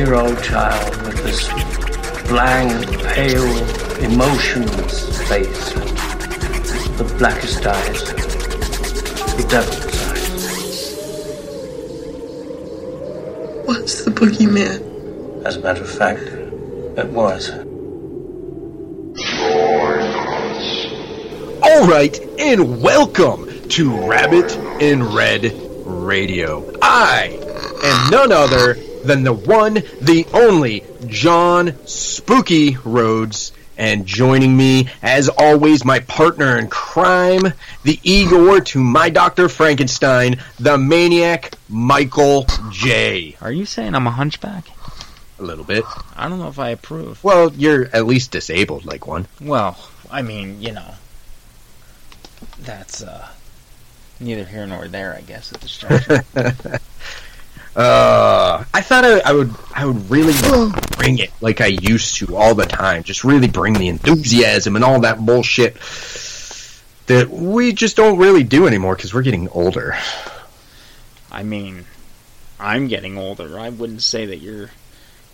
Six-year-old child with this blank, pale, emotionless face, the blackest eyes, the devil's eyes. What's the boogeyman? As a matter of fact, it was. All right, and welcome to Rabbit and Red Radio. I am none other than the one, the only John Spooky Rhodes. And joining me, as always, my partner in crime, the Igor to my Dr. Frankenstein, the maniac, Michael J. Are you saying I'm a hunchback? A little bit. I don't know if I approve. Well, you're at least disabled like one. Well, I mean, you know, that's uh, neither here nor there, I guess, at this juncture. Uh, I thought I, I would I would really bring it like I used to all the time. Just really bring the enthusiasm and all that bullshit that we just don't really do anymore because we're getting older. I mean, I'm getting older. I wouldn't say that you're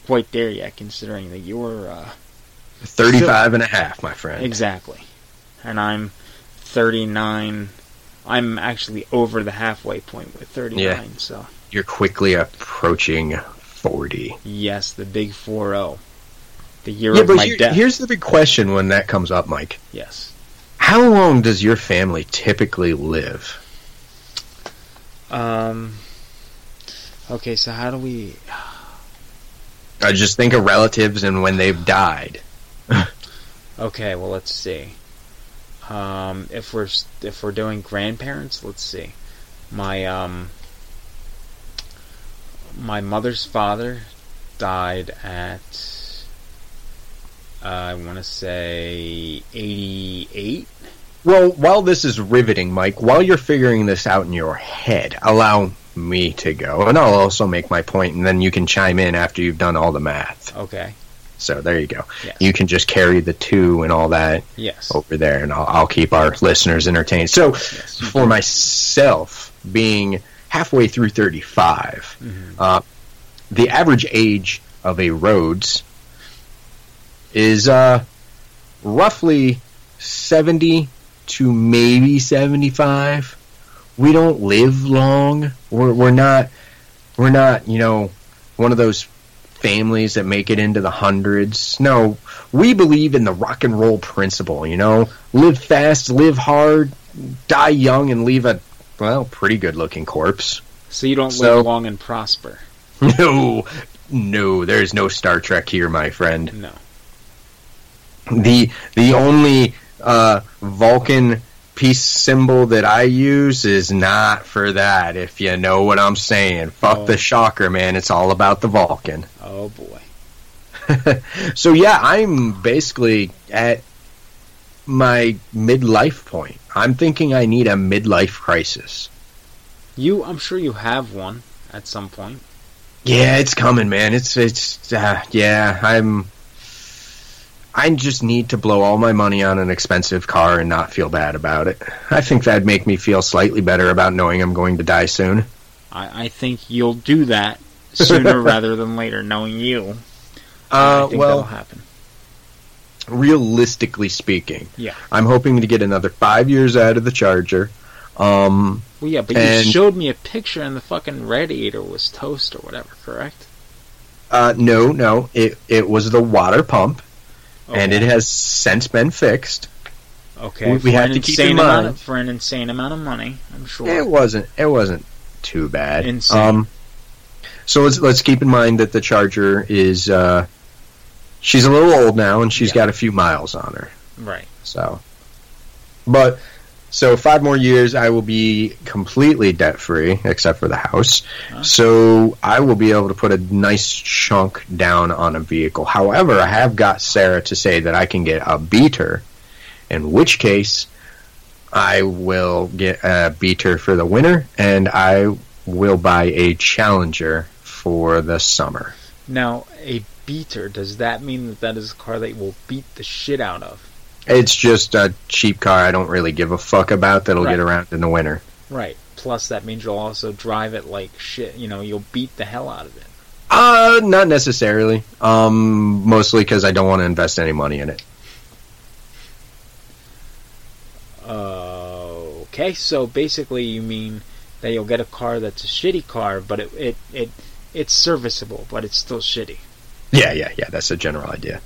quite there yet, considering that you're uh, 35 and a half, my friend. exactly, and I'm 39. I'm actually over the halfway point with 39. Yeah. So You're quickly approaching 40. yes, the big 4-0, the year Yeah, of but my here- death. here's the big question when that comes up, Mike. yes. How long does your family typically live? Um. Okay, so how do we? I just think of relatives and when they've died. Okay, well let's see. Um, if we're if we're doing grandparents, let's see. My um. My mother's father died at. Uh, I want to say eighty-eight. Well, while this is riveting, Mike, while you're figuring this out in your head, allow me to go, and I'll also make my point, and then you can chime in after you've done all the math. Okay. So there you go. Yes. You can just carry the two and all that Yes. over there, and I'll, I'll keep our listeners entertained. So, Yes, for myself, being halfway through 35, Mhm. uh, the average age of a Rhodes is uh, roughly 70 to maybe 75, we don't live long. We're we're not we're not you know one of those families that make it into the hundreds. No, we believe in the rock and roll principle. You know, live fast, live hard, die young, and leave a well pretty good looking corpse. So you don't So- live long and prosper. No, no, there's no Star Trek here, my friend. No. the the only uh, Vulcan peace symbol that I use is not for that. If you know what I'm saying, fuck Oh. the shocker, man. It's all about the Vulcan. Oh boy. So yeah, I'm basically at my midlife point. I'm thinking I need a midlife crisis. You, I'm sure you have one at some point. Yeah, it's coming, man. It's it's uh, yeah. I'm. I just need to blow all my money on an expensive car and not feel bad about it. I think that'd make me feel slightly better about knowing I'm going to die soon. I, I think you'll do that sooner rather than later, knowing you. I Uh, think well, that'll happen. Realistically speaking, Yeah. I'm hoping to get another five years out of the Charger. Um, Well, yeah, but and- you showed me a picture and the fucking radiator was toast or whatever, correct? uh, no, no, it it was the water pump, and it has since been fixed. Okay, we- we have to keep in mind- of, for an insane amount of money. I'm sure. It wasn't. It wasn't too bad. Insane. Um, so let's let's keep in mind that the Charger is uh, she's a little old now, and she's Yeah. got a few miles on her. right. So, but so five more years, I will be completely debt free, except for the house. So I will be able to put a nice chunk down on a vehicle. However, I have got Sarah to say that I can get a beater, in which case I will get a beater for the winter, and I will buy a Challenger for the summer. Now, a beater, does that mean that that is a car that you will beat the shit out of? It's just a cheap car I don't really give a fuck about that'll Right. get around in the winter. Right. Plus, that means you'll also drive it like shit. You know, you'll beat the hell out of it. Uh, not necessarily. Um, mostly because I don't want to invest any money in it. Okay, so basically, you mean that you'll get a car that's a shitty car, but it it, it it's serviceable, but it's still shitty. Yeah, yeah, yeah. That's the general idea.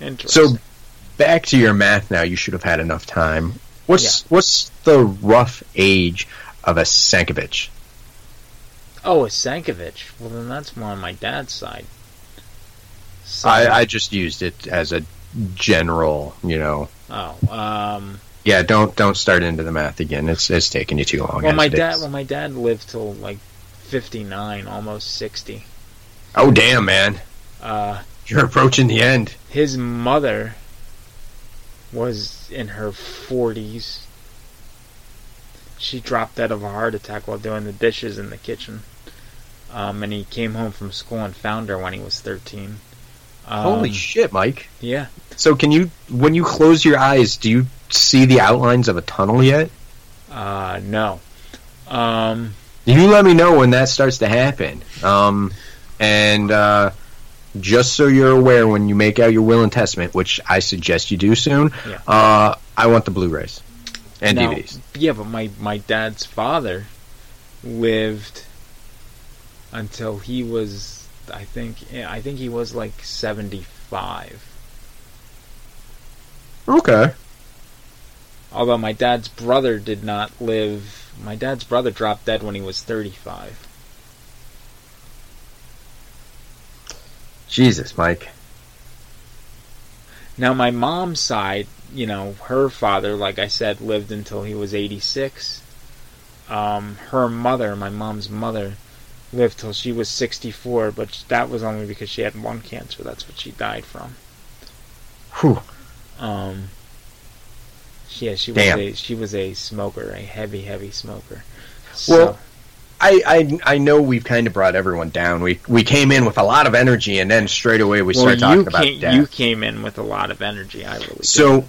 Interesting. So, back to your math now. You should have had enough time. What's what's the rough age of a Sankovich? oh, a Sankovich. Well, then that's more on my dad's side. So, I, I just used it as a general. You know. oh, um, Yeah. Don't don't start into the math again. It's it's taking you too long. well, my dad, well, my dad lived till like fifty nine, almost sixty. Oh damn, man! Uh, You're approaching the end. his mother was in her 40s. She dropped dead of a heart attack while doing the dishes in the kitchen. Um, and he came home from school and found her when he was 13. Um, Holy shit, Mike! Yeah. So can you, when you close your eyes, do you see the outlines of a tunnel yet? Uh, no. Um, You let me know when that starts to happen. Um, and uh, just so you're aware, when you make out your will and testament, which I suggest you do soon, Yeah. uh, I want the Blu-rays and now- DVDs. Yeah, but my, my dad's father lived until he was, I think, I think he was like 75. Okay. Although my dad's brother did not live. My dad's brother dropped dead when he was 35. Jesus, Mike. Now, my mom's side, you know, her father, like I said, lived until he was 86. Um, her mother, my mom's mother, lived till she was 64, but that was only because she had lung cancer. That's what she died from. Whew. Um, yeah, she was Damn. a she was a smoker, a heavy, heavy smoker. Well, I, I I know we've kind of brought everyone down. We we came in with a lot of energy, and then straight away we well, start talking about came, death. you came in with a lot of energy. I really. So,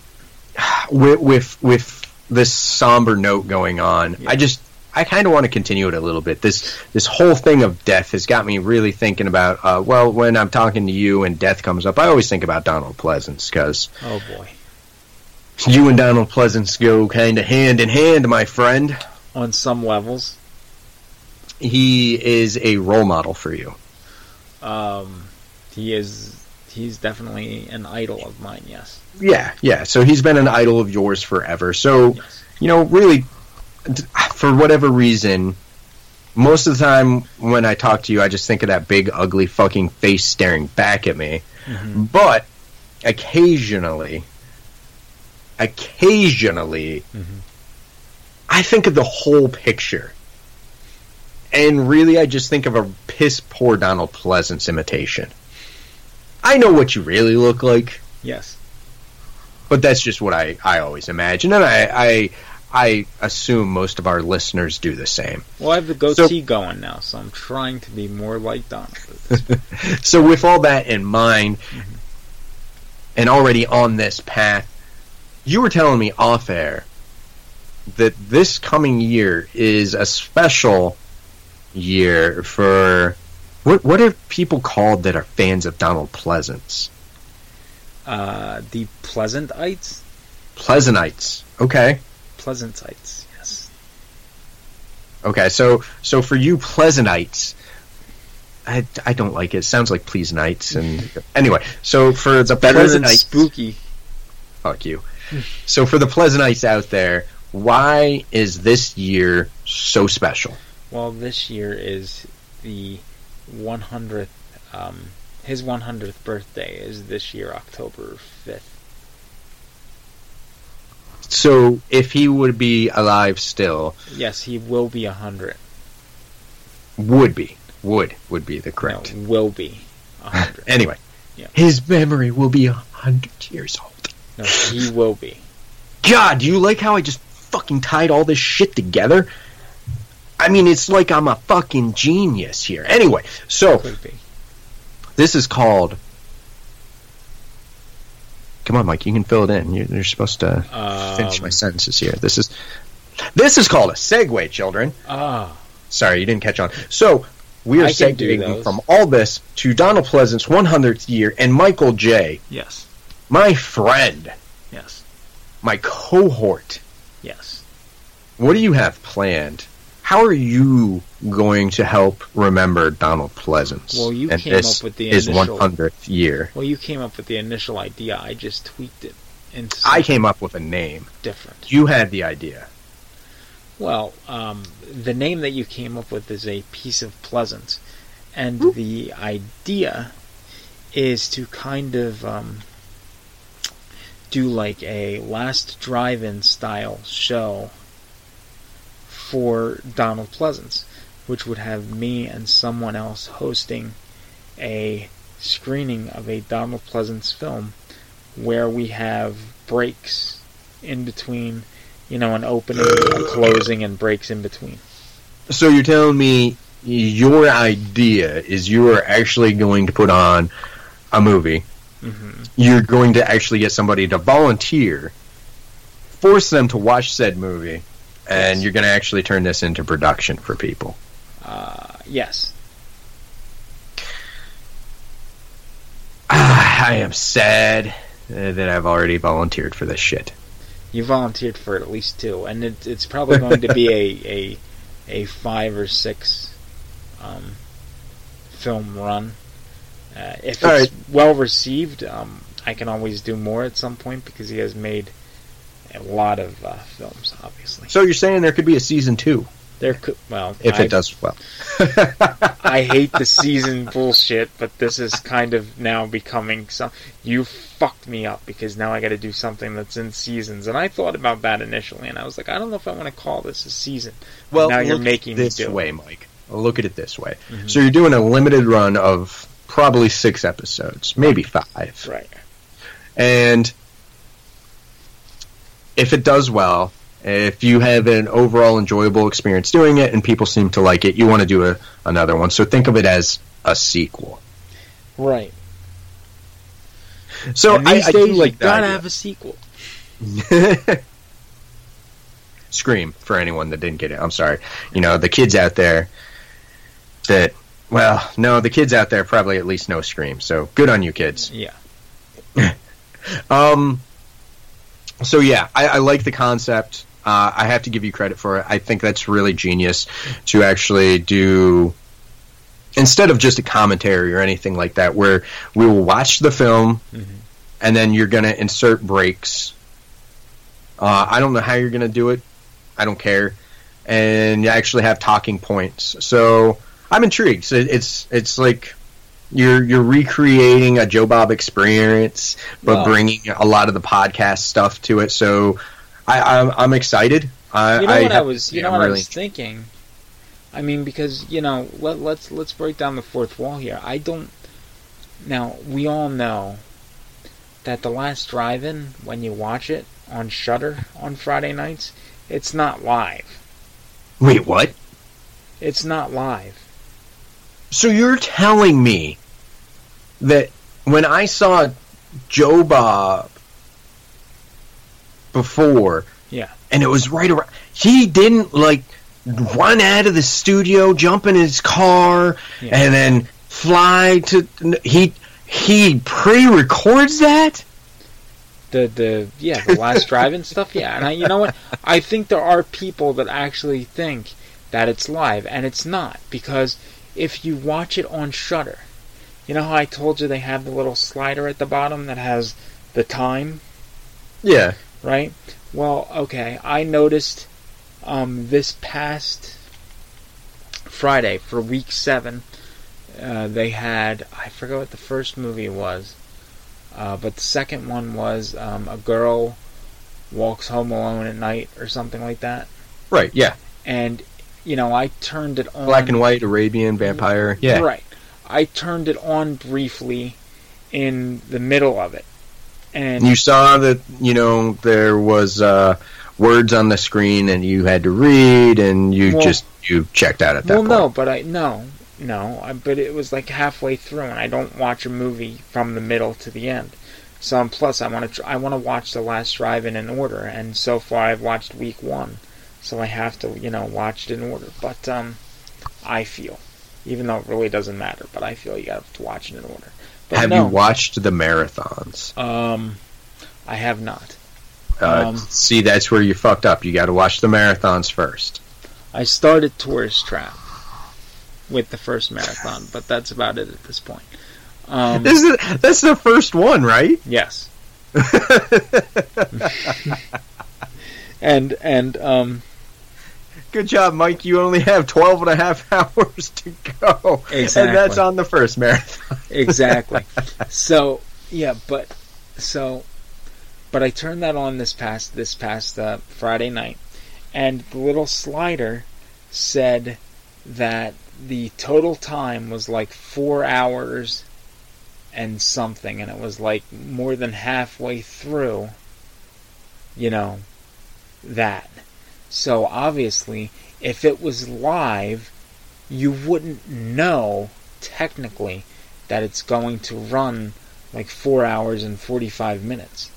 with with with this somber note going on, Yeah. I just I kind of want to continue it a little bit. This this whole thing of death has got me really thinking about. Uh, well, when I'm talking to you and death comes up, I always think about Donald Pleasence because Oh boy. You and Donald Pleasence go kind of hand in hand, my friend. On some levels, He is a role model for you. um, he is. He's definitely an idol of mine. Yes. Yeah, yeah. So he's been an idol of yours forever. So, Yes. you know, really, for whatever reason, most of the time when I talk to you, I just think of that big, ugly fucking face staring back at me. But occasionally, occasionally, I think of the whole picture. And really, I just think of a piss poor Donald Pleasence imitation. I know what you really look like Yes. but that's just what I, I always imagine, and I, I I assume most of our listeners do the same. Well, I have the goatee going now, so I'm trying to be more like Donald. at this point. So with all that in mind, mm-hmm. and already on this path, you were telling me off air that this coming year is a special year for what what are people called that are fans of Donald Pleasence? uh, the Pleasantites. Pleasantites. Okay. Pleasantites. Yes. Okay, so so for you Pleasantites, I, I don't like it. It sounds like please nights and anyway. So for the Better than Pleasantites, spooky. fuck you. So for the Pleasantites out there, why is this year so special? Well, this year is the 100th. Um, his 100th birthday is this year, October 5th. So if he would be alive still, Yes, he will be 100. would be would would be the correct. No, will be 100. Anyway, Yeah. his memory will be a hundred years old. no, he will be. God, do you like how I just fucking tied all this shit together? I mean, it's like I'm a fucking genius here. Anyway, so this is called. Come on, Mike. You can fill it in. You're, you're supposed to finish Um, my sentences here. This is this is called a segue, children. Ah, Sorry, you didn't catch on. So we are I can do segueing from all this to Donald Pleasence's 100th year and Michael J, yes, my friend, yes, my cohort. yes. What do you have planned? How are you going to help remember Donald Pleasence? Well, you and came up with the his initial- 100th year. Well, you came up with the initial idea. I just tweaked it into I came up with a name. different. You had the idea. Well, um, the name that you came up with is a piece of pleasance, and the idea is to kind of um, do like a last drive-in style show for Donald Pleasence, which would have me and someone else hosting a screening of a Donald Pleasence film where we have breaks in between you know, an opening, a closing, and breaks in between. So you're telling me your idea is you are actually going to put on a movie. hmm You're going to actually get somebody to volunteer, force them to watch said movie, and Yes. you're going to actually turn this into production for people. Uh, yes. Ah, I am sad that I've already volunteered for this shit. You volunteered for at least two, and it, it's probably going to be a, a a five or six um, film run. Uh, if it's All right. well received, um, I can always do more at some point because he has made a lot of uh, films. Obviously, So you're saying there could be a season two there could well if I, it does well. I hate the season bullshit, but this is kind of now becoming some. You fucked me up because now I got to do something that's in seasons, and I thought about that initially, and I was like, I don't know if I want to call this a season. Well, now you're making me this do it. way, Mike. Look at it this way. Mhm. So you're doing a limited run of probably six episodes, maybe five. Right. And if it does well, if you have an overall enjoyable experience doing it and people seem to like it, you want to do a, another one. So think of it as a sequel. Right. So and I, these I days, do like you gotta have a sequel. Scream for anyone that didn't get it. I'm sorry. You know, the kids out there that well, no, the kids out there probably at least know Scream. So good on you kids. Yeah. Um, so yeah, I, I like the concept. Uh, I have to give you credit for it. I think that's really genius to actually do instead of just a commentary or anything like that, where we will watch the film and then you're going to insert breaks. Uh, I don't know how you're going to do it. I don't care, and you actually have talking points. So I'm intrigued. So it's it's like you're you're recreating a Joe Bob experience, but Well- bringing a lot of the podcast stuff to it. So I, I'm I'm excited. I, You know what I was. You know I'm what I was thinking. I mean, because you know, let, let's let's break down the fourth wall here. I don't. Now we all know that the last drive-in, when you watch it on Shudder on Friday nights, it's not live. Wait, what? It's not live. So you're telling me that when I saw Joe Bob before, Yeah. and it was right around, he didn't like run out of the studio, jump in his car, Yeah. and then fly to he he pre-records that. The the yeah the last drive-in stuff yeah and I you know what I think there are people that actually think that it's live and it's not because if you watch it on Shudder, you know how I told you they have the little slider at the bottom that has the time Yeah. right? Well, okay, I noticed um, this past Friday for week seven, uh, they had I forgot what the first movie was, uh, but the second one was um, a girl walks home alone at night or something like that, Right. Yeah. and you know I turned it on Black and white Arabian vampire. Yeah. Right. I turned it on briefly in the middle of it. And You saw that you know there was uh, words on the screen, and you had to read, and you Well- just you checked out at that well, point. no, but I no, no, I, but it was like halfway through, and I don't watch a movie from the middle to the end. So plus, I want to tr- I want to watch the last drive-in an order, and so far I've watched week one, so I have to you know watch it in order. But um, I feel, even though it really doesn't matter, but I feel you have to watch it in order. But Have no, you watched the marathons? Um, I have not. Uh, Um, see, that's where you fucked up. You got to watch the marathons first. I started Tourist Trap with the first marathon, but that's about it at this point. Um, This is that's the first one, right? yes. and and um, Good job, Mike. You only have 12 and a half hours to go. And that's on the first marathon. exactly. so yeah, but so, but I turned that on this past this past uh, Friday night, and the little slider said that the total time was like four hours and something, and it was like more than halfway through. You know, that. So obviously, if it was live, you wouldn't know technically that it's going to run like four hours and 45 minutes.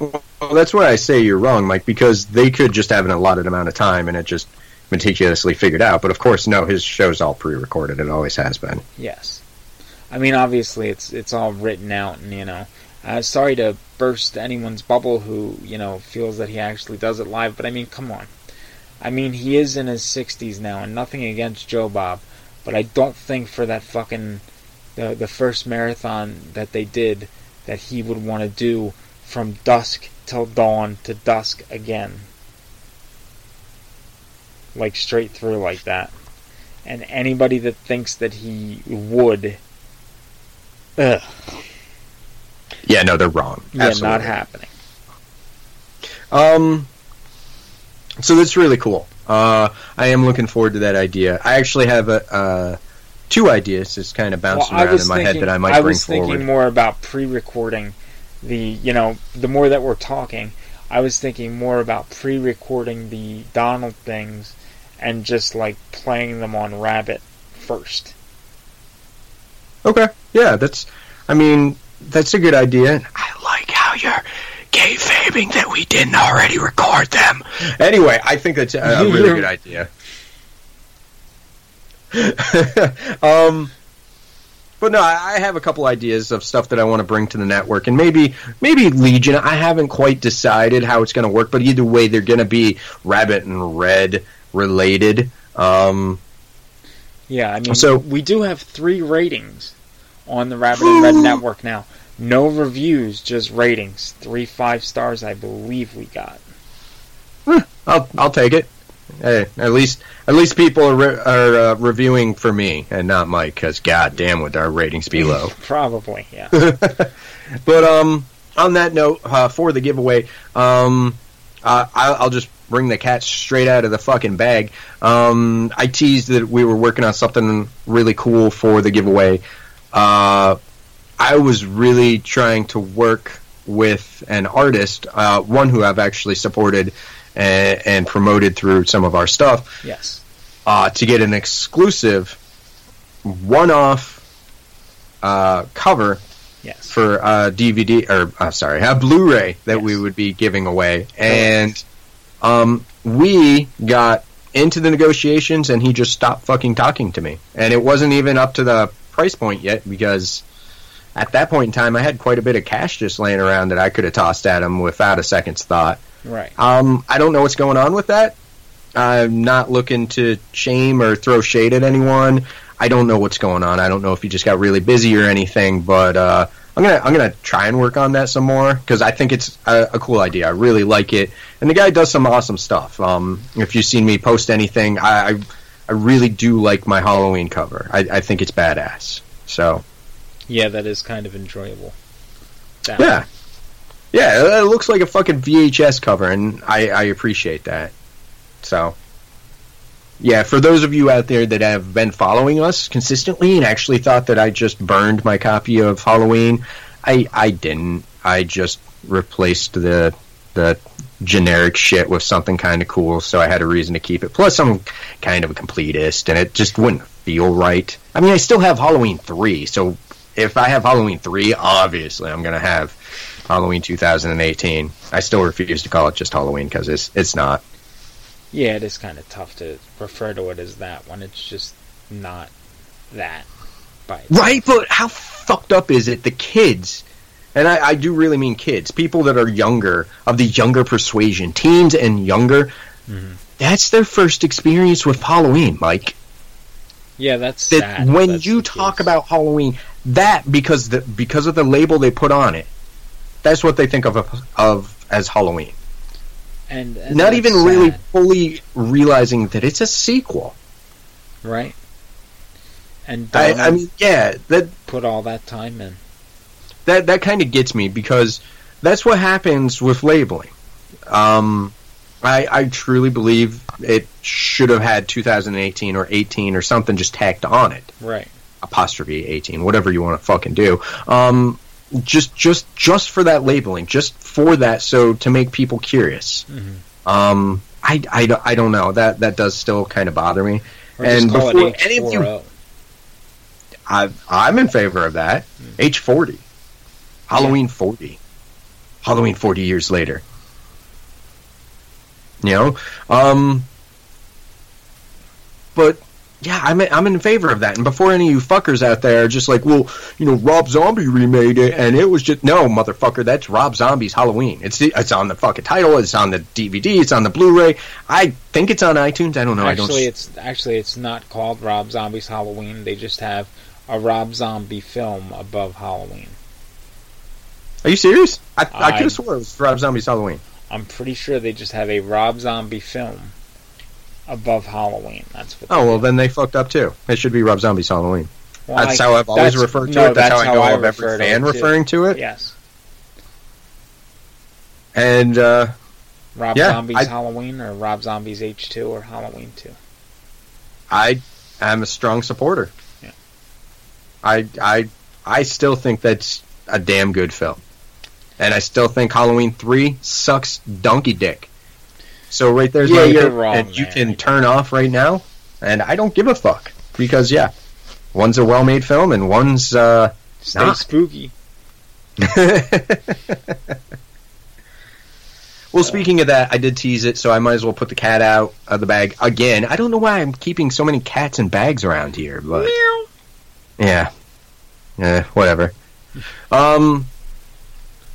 Well, that's why I say you're wrong, Mike, because they could just have an allotted amount of time and it just meticulously figured out. But of course, no, his show's all pre-recorded. It always has been. Yes. I mean, obviously, it's it's all written out, and you know, uh, sorry to burst anyone's bubble who you know feels that he actually does it live, but I mean, come on. I mean, he is in his 60s now, and nothing against Joe Bob, but I don't think for that fucking the the first marathon that they did that he would want to do from dusk till dawn to dusk again. Like straight through like that. And anybody that thinks that he would Ugh. Yeah, no, they're wrong. Yeah, not happening. Um, so that's really cool. Uh, I am looking forward to that idea. I actually have a, uh, two ideas just kind of bouncing I around in my thinking, head that I might I bring forward. I was thinking forward. more about pre-recording the, you know, the more that we're talking, I was thinking more about pre-recording the Donald things and just like playing them on Rabbit first. Okay, yeah, that's. I mean, that's a good idea. I like how you're kayfabing that we didn't already record them. Anyway, I think that's a, a really good idea. um, but no, I I have a couple ideas of stuff that I want to bring to the network, and maybe maybe Legion. I haven't quite decided how it's going to work, but either way, they're going to be Rabbit and Red related. Um, Yeah, I mean, So- we do have three ratings on the Rabbit and Red Network now. No reviews, just ratings. Three five stars, I believe we got. I'll I'll take it. Hey, at least at least people are, re- are uh, reviewing for me and not Mike, because goddamn, would our ratings be low. Probably, yeah. But um, on that note, uh, for the giveaway, um, uh, I'll, I'll just bring the cat straight out of the fucking bag. Um, I teased that we were working on something really cool for the giveaway. Uh, I was really trying to work with an artist, uh, one who I've actually supported and, and promoted through some of our stuff yes. uh, to get an exclusive one-off uh, cover Yes. for a DVD or uh, sorry, a Blu-ray that Yes. we would be giving away, and um, we got into the negotiations, and he just stopped fucking talking to me, and it wasn't even up to the price point yet because at that point in time, I had quite a bit of cash just laying around that I could have tossed at him without a second's thought. Right. Um, I don't know what's going on with that. I'm not looking to shame or throw shade at anyone. I don't know what's going on. I don't know if he just got really busy or anything, but uh, I'm gonna I'm gonna try and work on that some more because I think it's a, a cool idea. I really like it, and the guy does some awesome stuff. Um, if you've seen me post anything, I I, I really do like my Halloween cover. I, I think it's badass. So Yeah, that is kind of enjoyable. That yeah, yeah, it looks like a fucking VHS cover, and I, I appreciate that. So, yeah, for those of you out there that have been following us consistently and actually thought that I just burned my copy of Halloween, I I didn't. I just replaced the the generic shit with something kind of cool, so I had a reason to keep it. Plus, I'm kind of a completist, and it just wouldn't feel right. I mean, I still have Halloween three, so if I have Halloween three, obviously I'm gonna have Halloween 2018. I still refuse to call it just Halloween because it's it's not. Yeah, it is kind of tough to refer to it as that when it's just not that. By. Right, but how fucked up is it? The kids, and I, I do really mean kids, people that are younger, of the younger persuasion, teens and younger, mm-hmm. that's their first experience with Halloween, Mike. Yeah, that's That sad. when That's you talk case. about Halloween, that because the because of the label they put on it, that's what they think of of as Halloween. and, and Not even really fully realizing that it's a sequel. right. And I, I mean, yeah, that put all that time in. That that kind of gets me because that's what happens with labeling. Um, I I truly believe it should have had 2018 or 18 or something just tacked on it. Right. Apostrophe 18, whatever you want to fucking do. Um, just just just for that labeling, just for that, so to make people curious. Um, I, I, don't- I don't know that that does still kind of bother me. Or and before any of you I, I'm in favor of that. H40. Halloween 40. Halloween 40 years later. You know? Um, but, yeah, I'm, I'm in favor of that. And before any of you fuckers out there are just like, well, you know, Rob Zombie remade it, and it was just, no, motherfucker, that's Rob Zombie's Halloween. It's the, it's on the fucking title, it's on the DVD, it's on the Blu-ray. I think it's on iTunes. I don't know. I don't. Actually, it's actually it's not called Rob Zombie's Halloween. They just have a Rob Zombie film above Halloween. Are you serious? I, I I- could have swore it was Rob Zombie's Halloween. I'm pretty sure they just have a Rob Zombie film above Halloween. That's what. Oh well, do. then they fucked up too. It should be Rob Zombie's Halloween. Well, that's I- how I've always referred to no, it. That's, how I know of every fan referring to it. Yes, And uh, Rob Yeah, Zombie's I- Halloween or Rob Zombie's H2 or Halloween 2. I am a strong supporter. Yeah. I I I still think that's a damn good film, and I still think Halloween three sucks donkey dick. So right there's Yeah, my you're wrong and you can turn off right now, and I don't give a fuck because yeah, one's a well-made film and one's uh, Stay Not. spooky. well, speaking of that, I did tease it, so I might as well put the cat out of the bag again. I don't know why I'm keeping so many cats and bags around here, but yeah. eh, whatever. Um,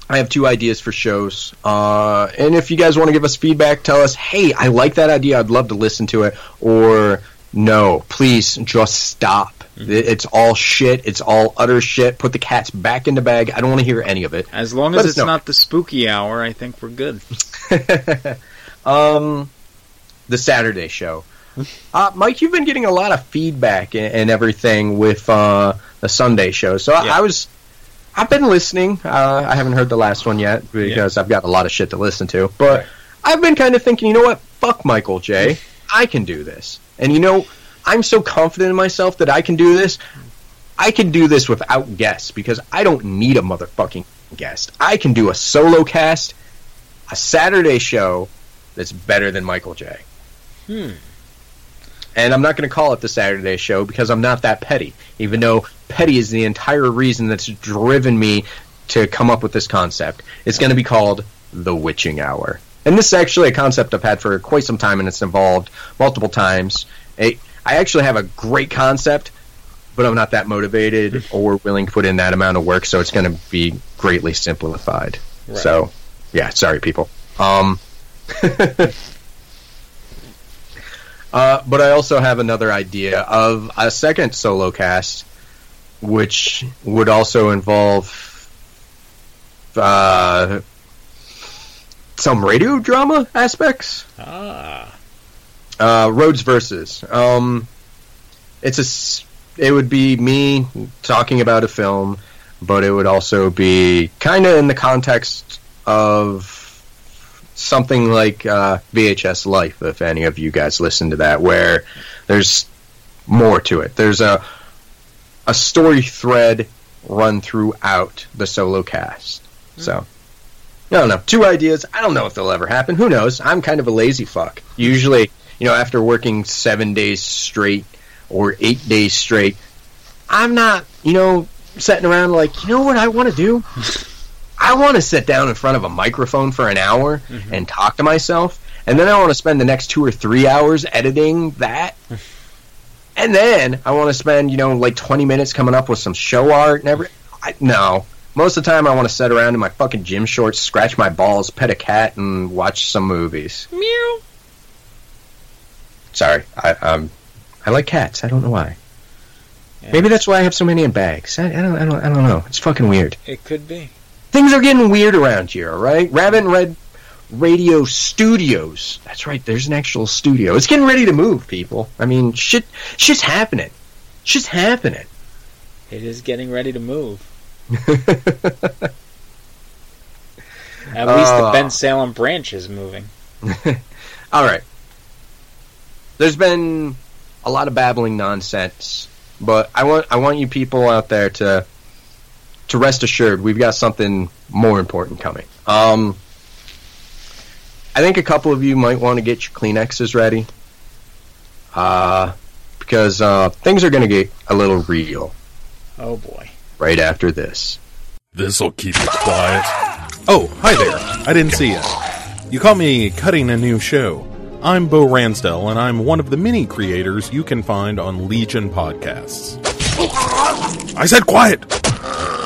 I have two ideas for shows. Uh, and if you guys want to give us feedback, tell us, hey, I like that idea. I'd love to listen to it. Or, no, please just stop. It- It's all shit. It's all utter shit. Put the cats back in the bag. I don't want to hear any of it. As long as us it's not the spooky hour, I think we're good. um, the Saturday show. Uh, Mike, you've been getting a lot of feedback and, and everything with uh, the Sunday show. So I, I was, I've been listening. Uh, I haven't heard the last one yet because I've got a lot of shit to listen to. But Right. I've been kind of thinking, you know what? Fuck Michael J. I can do this. And you know, I'm so confident in myself that I can do this. I can do this without guests because I don't need a motherfucking guest. I can do a solo cast, a Saturday show that's better than Michael J. Hmm. And I'm not going to call it the Saturday show because I'm not that petty, even though petty is the entire reason that's driven me to come up with this concept. It's going to be called the Witching Hour. And this is actually a concept I've had for quite some time and it's evolved multiple times. It, I actually have a great concept, but I'm not that motivated or willing to put in that amount of work, so it's going to be greatly simplified. Right. So, yeah, sorry, people. Um, uh, but I also have another idea of a second solo cast, which would also involve uh, some radio drama aspects. Ah. Uh, Rhodes versus. Um, it's a. It would be me talking about a film, but it would also be kind of in the context of something like uh, VHS Life. If any of you guys listen to that, where there's more to it. There's a a story thread run throughout the solo cast. So. I don't know. Two ideas. I don't know if they'll ever happen. Who knows? I'm kind of a lazy fuck. Usually, you know, after working seven days straight or eight days straight, I'm not, you know, sitting around like, you know what I want to do? I want to sit down in front of a microphone for an hour and talk to myself, and then I want to spend the next two or three hours editing that. And then I want to spend, you know, like 20 minutes coming up with some show art and every. I, no. Most of the time, I want to sit around in my fucking gym shorts, scratch my balls, pet a cat, and watch some movies. Meow. Sorry, I um, I like cats. I don't know why. Yeah. Maybe that's why I have so many in bags. I, I don't, I don't, I don't know. It's fucking weird. It could be. Things are getting weird around here. All right, Rabbit and Red Radio Studios. That's right. There's an actual studio. It's getting ready to move, people. I mean, shit, shit's happening. Shit's happening. It is getting ready to move. At least the Uh. Ben Salem branch is moving. All right. There's been a lot of babbling nonsense, but I want I want you people out there to to rest assured we've got something more important coming. Um, I think a couple of you might want to get your Kleenexes ready, uh, because uh, things are going to get a little real Oh boy. right after this. This'll keep it quiet. Oh, hi there. I didn't see you. You caught me cutting a new show. I'm Bo Ransdell, and I'm one of the many creators you can find on Legion Podcasts. I said quiet!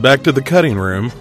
back to the cutting room.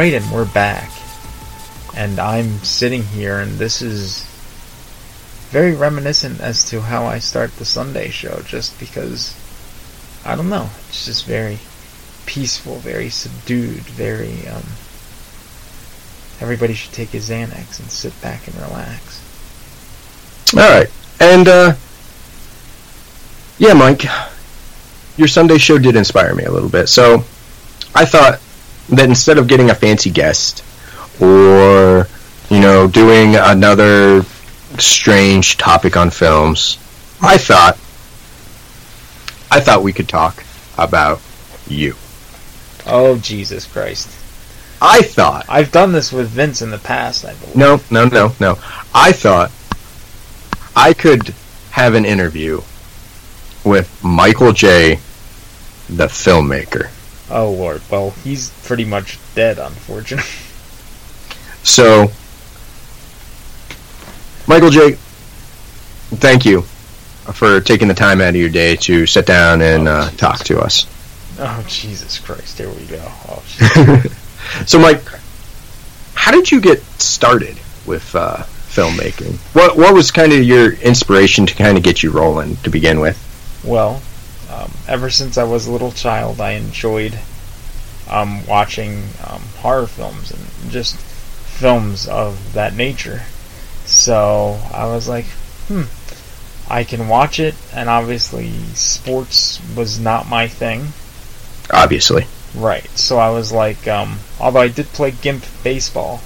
Alright, and we're back. And I'm sitting here, and this is very reminiscent as to how I start the Sunday show, just because, I don't know, it's just very peaceful, very subdued, very, um, everybody should take a Xanax and sit back and relax. Alright. And, uh, yeah, Mike, your Sunday show did inspire me a little bit. So, I thought that instead of getting a fancy guest, or, you know, doing another strange topic on films, I thought, I thought we could talk about you. Oh, Jesus Christ. I thought I've done this with Vince in the past, I believe. No, no, no, no. I thought I could have an interview with Michael J., the filmmaker. Oh, Lord. Well, he's pretty much dead, unfortunately. So, Michael J., thank you for taking the time out of your day to sit down and Oh, uh, talk to us. Oh, Jesus Christ. Here we go. Oh. So, Mike, how did you get started with uh, filmmaking? What What was kind of your inspiration to kind of get you rolling to begin with? Well, um, ever since I was a little child, I enjoyed um, watching um, horror films and just films of that nature. So I was like, hmm, I can watch it, and obviously sports was not my thing. Obviously. Right. So I was like, um, although I did play GIMP baseball.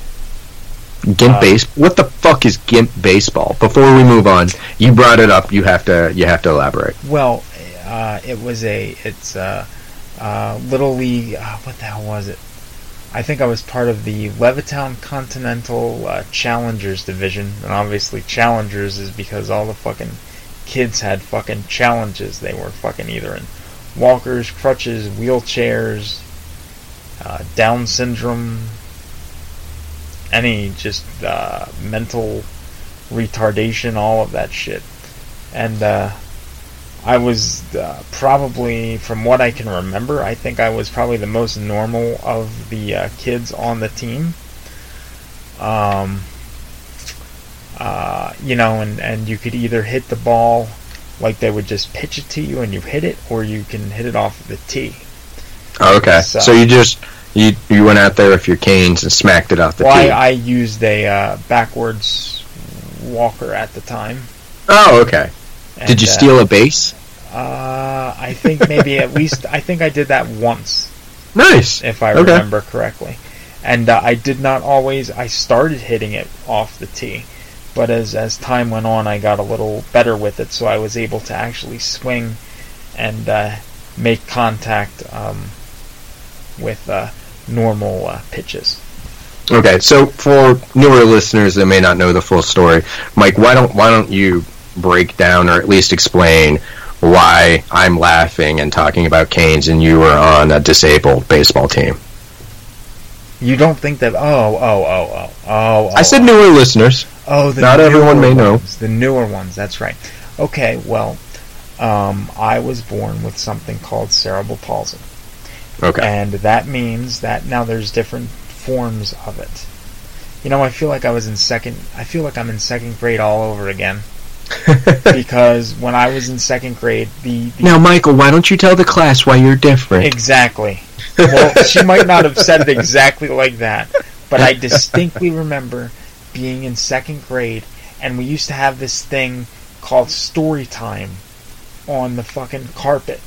Gimp Uh, base. What the fuck is Gimp baseball? Before we move on, you brought it up. You have to. You have to elaborate. Well, uh, it was a it's a little league. Uh, what the hell was it? I think I was part of the Levittown Continental uh, Challengers division, and obviously Challengers is because all the fucking kids had fucking challenges. They were fucking either in walkers, crutches, wheelchairs, uh, Down syndrome, any just uh, mental retardation, all of that shit. And uh, I was uh, probably, from what I can remember, I think I was probably the most normal of the uh, kids on the team. Um, uh, you know, and, and you could either hit the ball like they would just pitch it to you and you hit it, or you can hit it off the tee. Oh, okay. So- So, you just you you went out there with your canes and smacked it off the Well, I, tee. I used a uh, backwards walker at the time. oh, okay. And, Did you uh, steal a base? Uh, I think maybe at least I think I did that once. Nice. if I Okay. remember correctly. And uh, I did not always. I started hitting it off the tee, but as as time went on, I got a little better with it, so I was able to actually swing and uh, make contact um, with uh, normal uh, pitches. Okay. So for newer listeners that may not know the full story, Mike, why don't why don't you break down or at least explain why I'm laughing and talking about canes and you were on a disabled baseball team? You don't think that? Oh, oh, oh, oh, oh. I said newer listeners. Oh, the Not everyone may know. The newer ones, that's right. Okay, well, um, I was born with something called cerebral palsy. Okay. And that means that now there's different forms of it. You know, I feel like I was in second, I feel like I'm in second grade all over again. because when I was in second grade, the, the now, Michael, why don't you tell the class why you're different? Exactly. Well, she might not have said it exactly like that, but I distinctly remember being in second grade, and we used to have this thing called story time on the fucking carpet.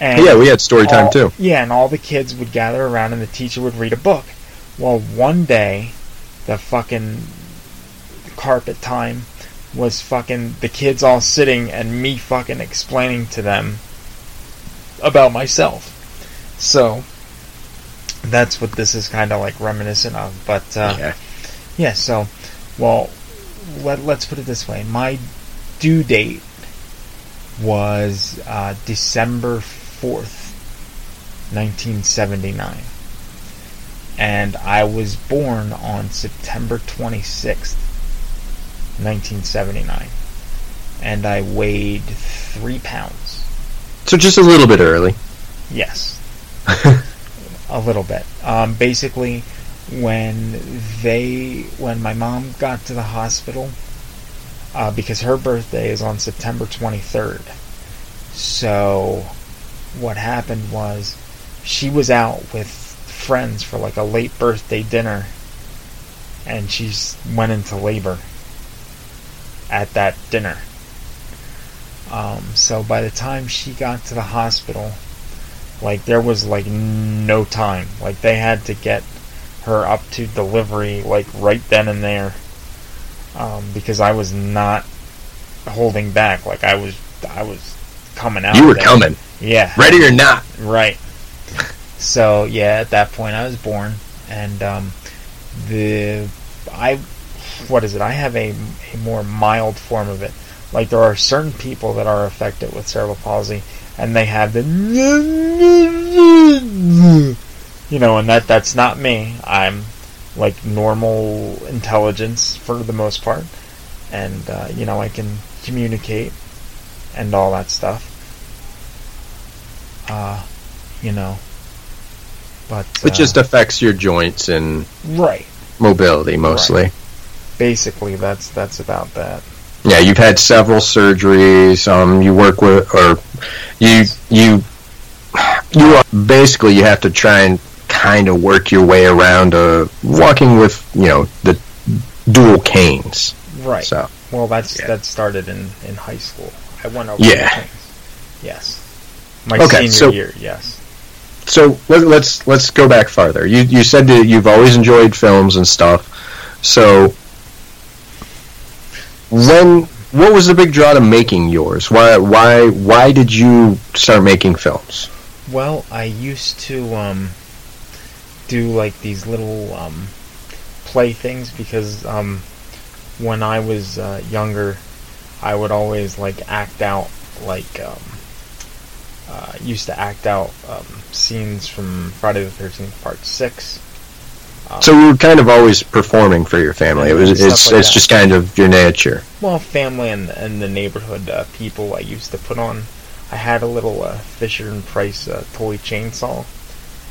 And yeah, we had story time all- too. Yeah, and all the kids would gather around, and the teacher would read a book. Well, one day, the fucking carpet time was fucking the kids all sitting and me fucking explaining to them about myself. So that's what this is kind of like reminiscent of. But uh, Yeah. yeah, so well, let, let's put it this way: my due date was uh, December fourth, nineteen seventy nine, and I was born on September twenty sixth, nineteen seventy nine, and I weighed three pounds. So just a little bit early. Yes. a little bit. Um, basically, when they, when my mom got to the hospital, uh, because her birthday is on September 23rd. So, what happened was, she was out with friends for like a late birthday dinner, and she went into labor at that dinner. Um, so by the time she got to the hospital, like there was like no time. Like they had to get her up to delivery like right then and there. Um, because I was not holding back. Like I was, I was coming out. You were coming. Yeah. Ready or not. Right. So yeah, at that point I was born, and um, the I what is it? I have a a more mild form of it. Like there are certain people that are affected with cerebral palsy, and they have the you know, and that that's not me. I'm like normal intelligence for the most part, and uh, you know I can communicate and all that stuff. Uh, you know, but It uh, just affects your joints and right. mobility mostly. Basically, that's that's about that. Yeah, you've had several surgeries. Um, you work with, or you you you are basically you have to try and kind of work your way around uh, walking with you know the dual canes. Right. So Well, that's Yeah. that started in in high school. I went over. Yeah. Yes. My Okay, senior so- year. Yes. so let, let's let's go back farther. You you said that you've always enjoyed films and stuff. So when what was the big draw to making yours? Why why why did you start making films? Well, I used to um, do like these little um, play things because um, when I was uh, younger, I would always like act out like um, uh, used to act out um, scenes from Friday the Thirteenth Part Six. So you were kind of always performing for your family. It was it's like it's that. just kind of your nature. well, family and and the neighborhood uh, people I used to put on. I had a little uh, Fisher and Price uh, toy chainsaw,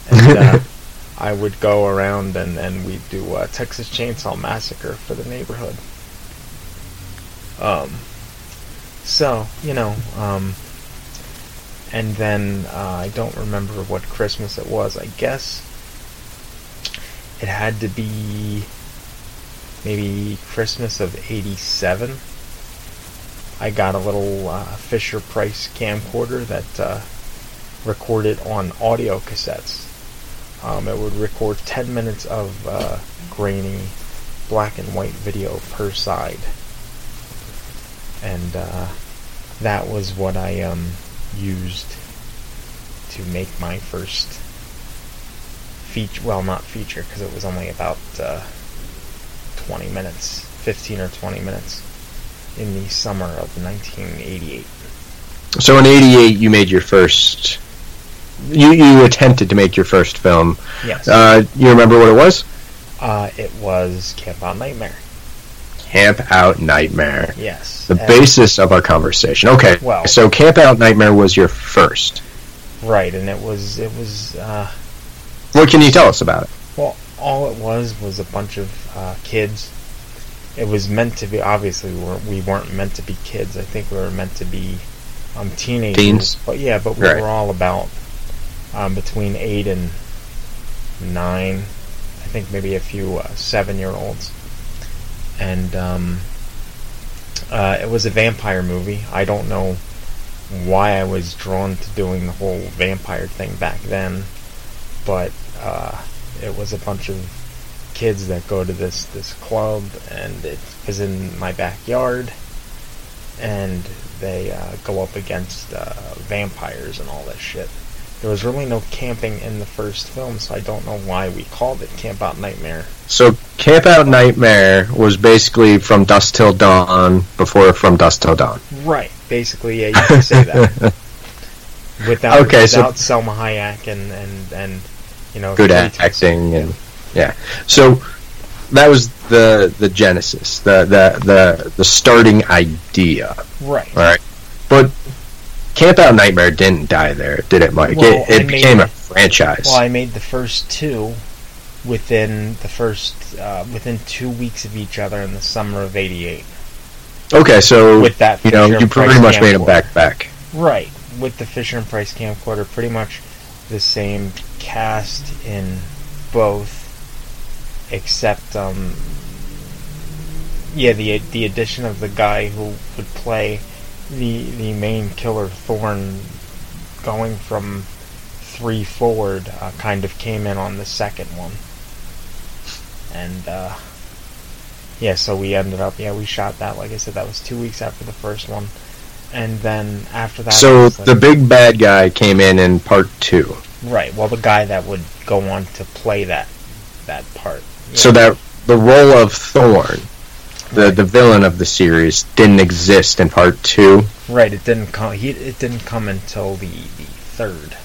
and uh, I would go around and and we'd do uh, Texas Chainsaw Massacre for the neighborhood. Um, so you know, um, and then uh, I don't remember what Christmas it was. I guess it had to be maybe Christmas of '87. I got a little uh, Fisher Price camcorder that uh, recorded on audio cassettes. Um, it would record 10 minutes of uh, grainy black and white video per side. And uh, that was what I um, used to make my first feature. Well, not feature, because it was only about uh, 20 minutes, 15 or 20 minutes in the summer of 1988. So in '88, you made your first. You you attempted to make your first film. Yes. Uh, you remember what it was? Uh, it was Camp Out Nightmare. Camp Out Nightmare. Yes. The basis of our conversation. Okay. Well- so Camp Out Nightmare was your first. Right, and it was it was uh, What can you tell us about it? well, all it was was a bunch of uh, kids. It was meant to be. Obviously, we weren't, we weren't meant to be kids. I think we were meant to be um, teenagers. Teens. But yeah, but we Right. were all about um, between eight and nine. I think maybe a few uh, seven-year-olds. And um, uh, it was a vampire movie. I don't know why I was drawn to doing the whole vampire thing back then, but uh, it was a bunch of kids that go to this this club, and it was in my backyard, and they uh, go up against uh, vampires and all that shit. There was really no camping in the first film, so I don't know why we called it Camp Out Nightmare. So Camp Out Nightmare was basically from dusk till dawn before from dusk till dawn. Right. Basically, yeah, you can say that. Without Okay, so- without Salma Hayek and and and you know Good at acting and yeah. So that was the the genesis, the the the, the starting idea. Right. All right. But Camp Out Nightmare didn't die there, did it, Mike? Well, it it made became a franchise. Well, I made the first two within the first uh, within two weeks of each other in the summer of '88. okay, so With that you know, you pretty much made them back back. Right, with the Fisher and Price camcorder, pretty much the same cast in both, except um, yeah, the the addition of the guy who would play the the main killer Thorn, going from three forward, uh, kind of came in on the second one, and uh, yeah, so we ended up yeah we shot that like I said that was two weeks after the first one, and then after that So like- the big bad guy came in in part two. Right. Well, the guy that would go on to play that that part. So that the role of Thorn, the the villain of the series, didn't exist in part two. right. It didn't come. He it didn't come until the the third.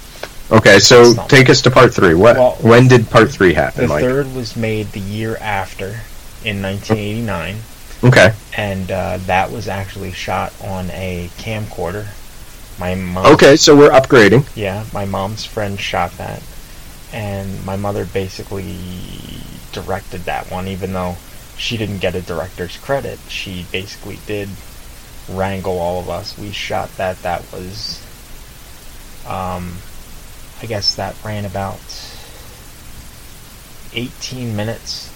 Okay, so take us to part three. What? Well, when did part three happen, The Mike? third was made the year after, in 1989, Okay. and uh, that was actually shot on a camcorder. My mom. Okay, so we're upgrading. Yeah, my mom's friend shot that, and my mother basically directed that one, even though she didn't get a director's credit. She basically did wrangle all of us. We shot that. That was, um, I guess that ran about 18 minutes,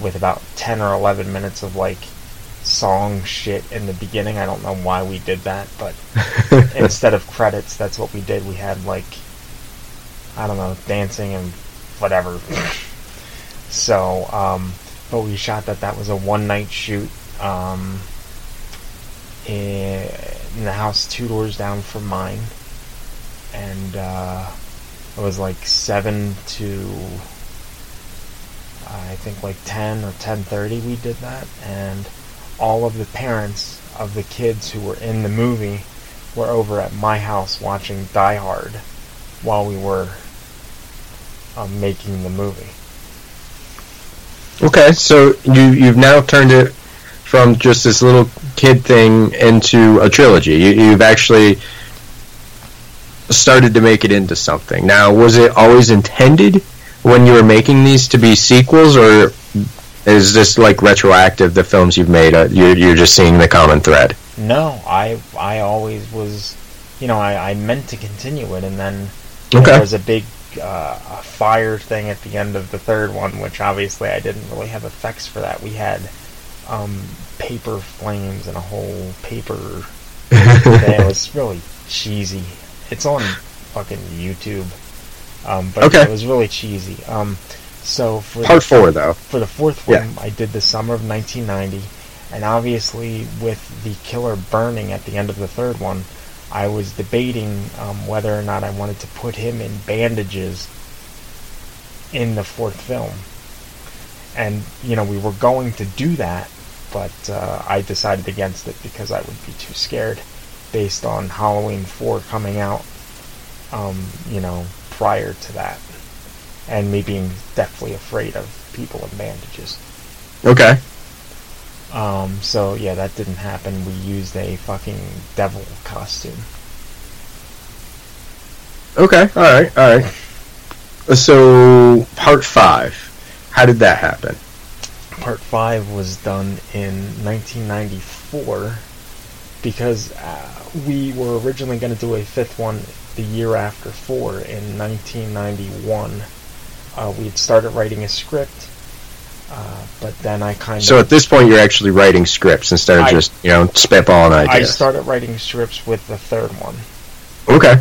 with about 10 or 11 minutes of like song shit in the beginning. I don't know why we did that, but instead of credits, that's what we did. We had like I don't know, dancing and whatever. so, um, but we shot that. That was a one night shoot um, in, the house two doors down from mine, and uh, it was like seven to I think like ten or ten thirty. We did that, and all of the parents of the kids who were in the movie were over at my house watching Die Hard while we were um, making the movie. Okay, so you you've now turned it from just this little kid thing into a trilogy. You, you've actually started to make it into something. Now, was it always intended when you were making these to be sequels, or is this like retroactive? The films you've made, uh, you're you're just seeing the common thread. No, I I always was, you know, I, I meant to continue it, and then Okay. there was a big uh, a fire thing at the end of the third one, which obviously I didn't really have effects for that. We had um, paper flames and a whole paper. thing. It was really cheesy. It's on fucking YouTube, um, but Okay. it was really cheesy. Um, so for Part the, four, though. for the fourth Yeah. I did the summer of 1990, and obviously with the killer burning at the end of the third one, I was debating um, whether or not I wanted to put him in bandages in the fourth film. And you know we were going to do that, but uh, I decided against it because I would be too scared, based on Halloween four coming out. Um, you know, prior to that, and me being deathly afraid of people in bandages. Okay. Um, so yeah, that didn't happen. We used a fucking devil costume. Okay. All right. All right. So part five, how did that happen? Part five was done in 1994 because uh, we were originally going to do a fifth one the year after four in 1991. Uh, we had started writing a script, uh, but then I kind So of So at this point, you're actually writing scripts instead of I- just you know spitballing ideas. I started writing scripts with the third one. okay.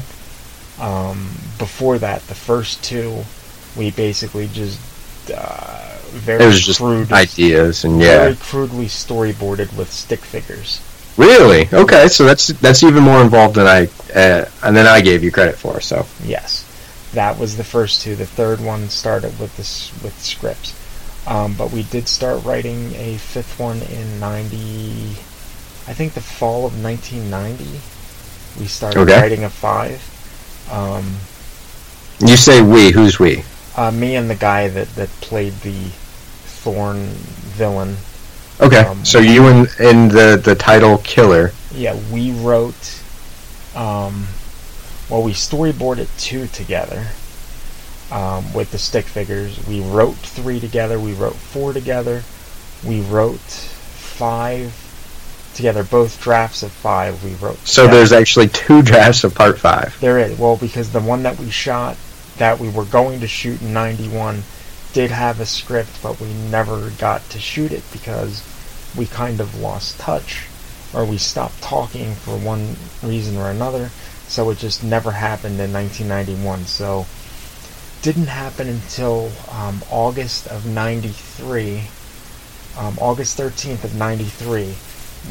Um, before that, the first two, we basically just uh, very It was just crude, ideas and yeah, very crudely storyboarded with stick figures. Really? Okay. So that's that's even more involved than I uh, and then I gave you credit for. So Yes, that was the first two. The third one started with this with scripts, um, but we did start writing a fifth one in ninety. I think the fall of nineteen ninety. We started Okay. writing a five. Um, you say we? Who's we? uh, me and the guy that, that played the Thorn villain. Okay. Um, so you and in the the title killer. Yeah, we wrote Um, well, we storyboarded two together um, with the stick figures. We wrote three together. We wrote four together. We wrote five together. Both drafts of five we wrote. So together. there's actually two drafts of part five. There is. Well, because the one that we shot, that we were going to shoot in 91, did have a script, but we never got to shoot it because we kind of lost touch, or we stopped talking for one reason or another, so it just never happened in 1991. So, didn't happen until um, August of 93, um, August 13th of 93,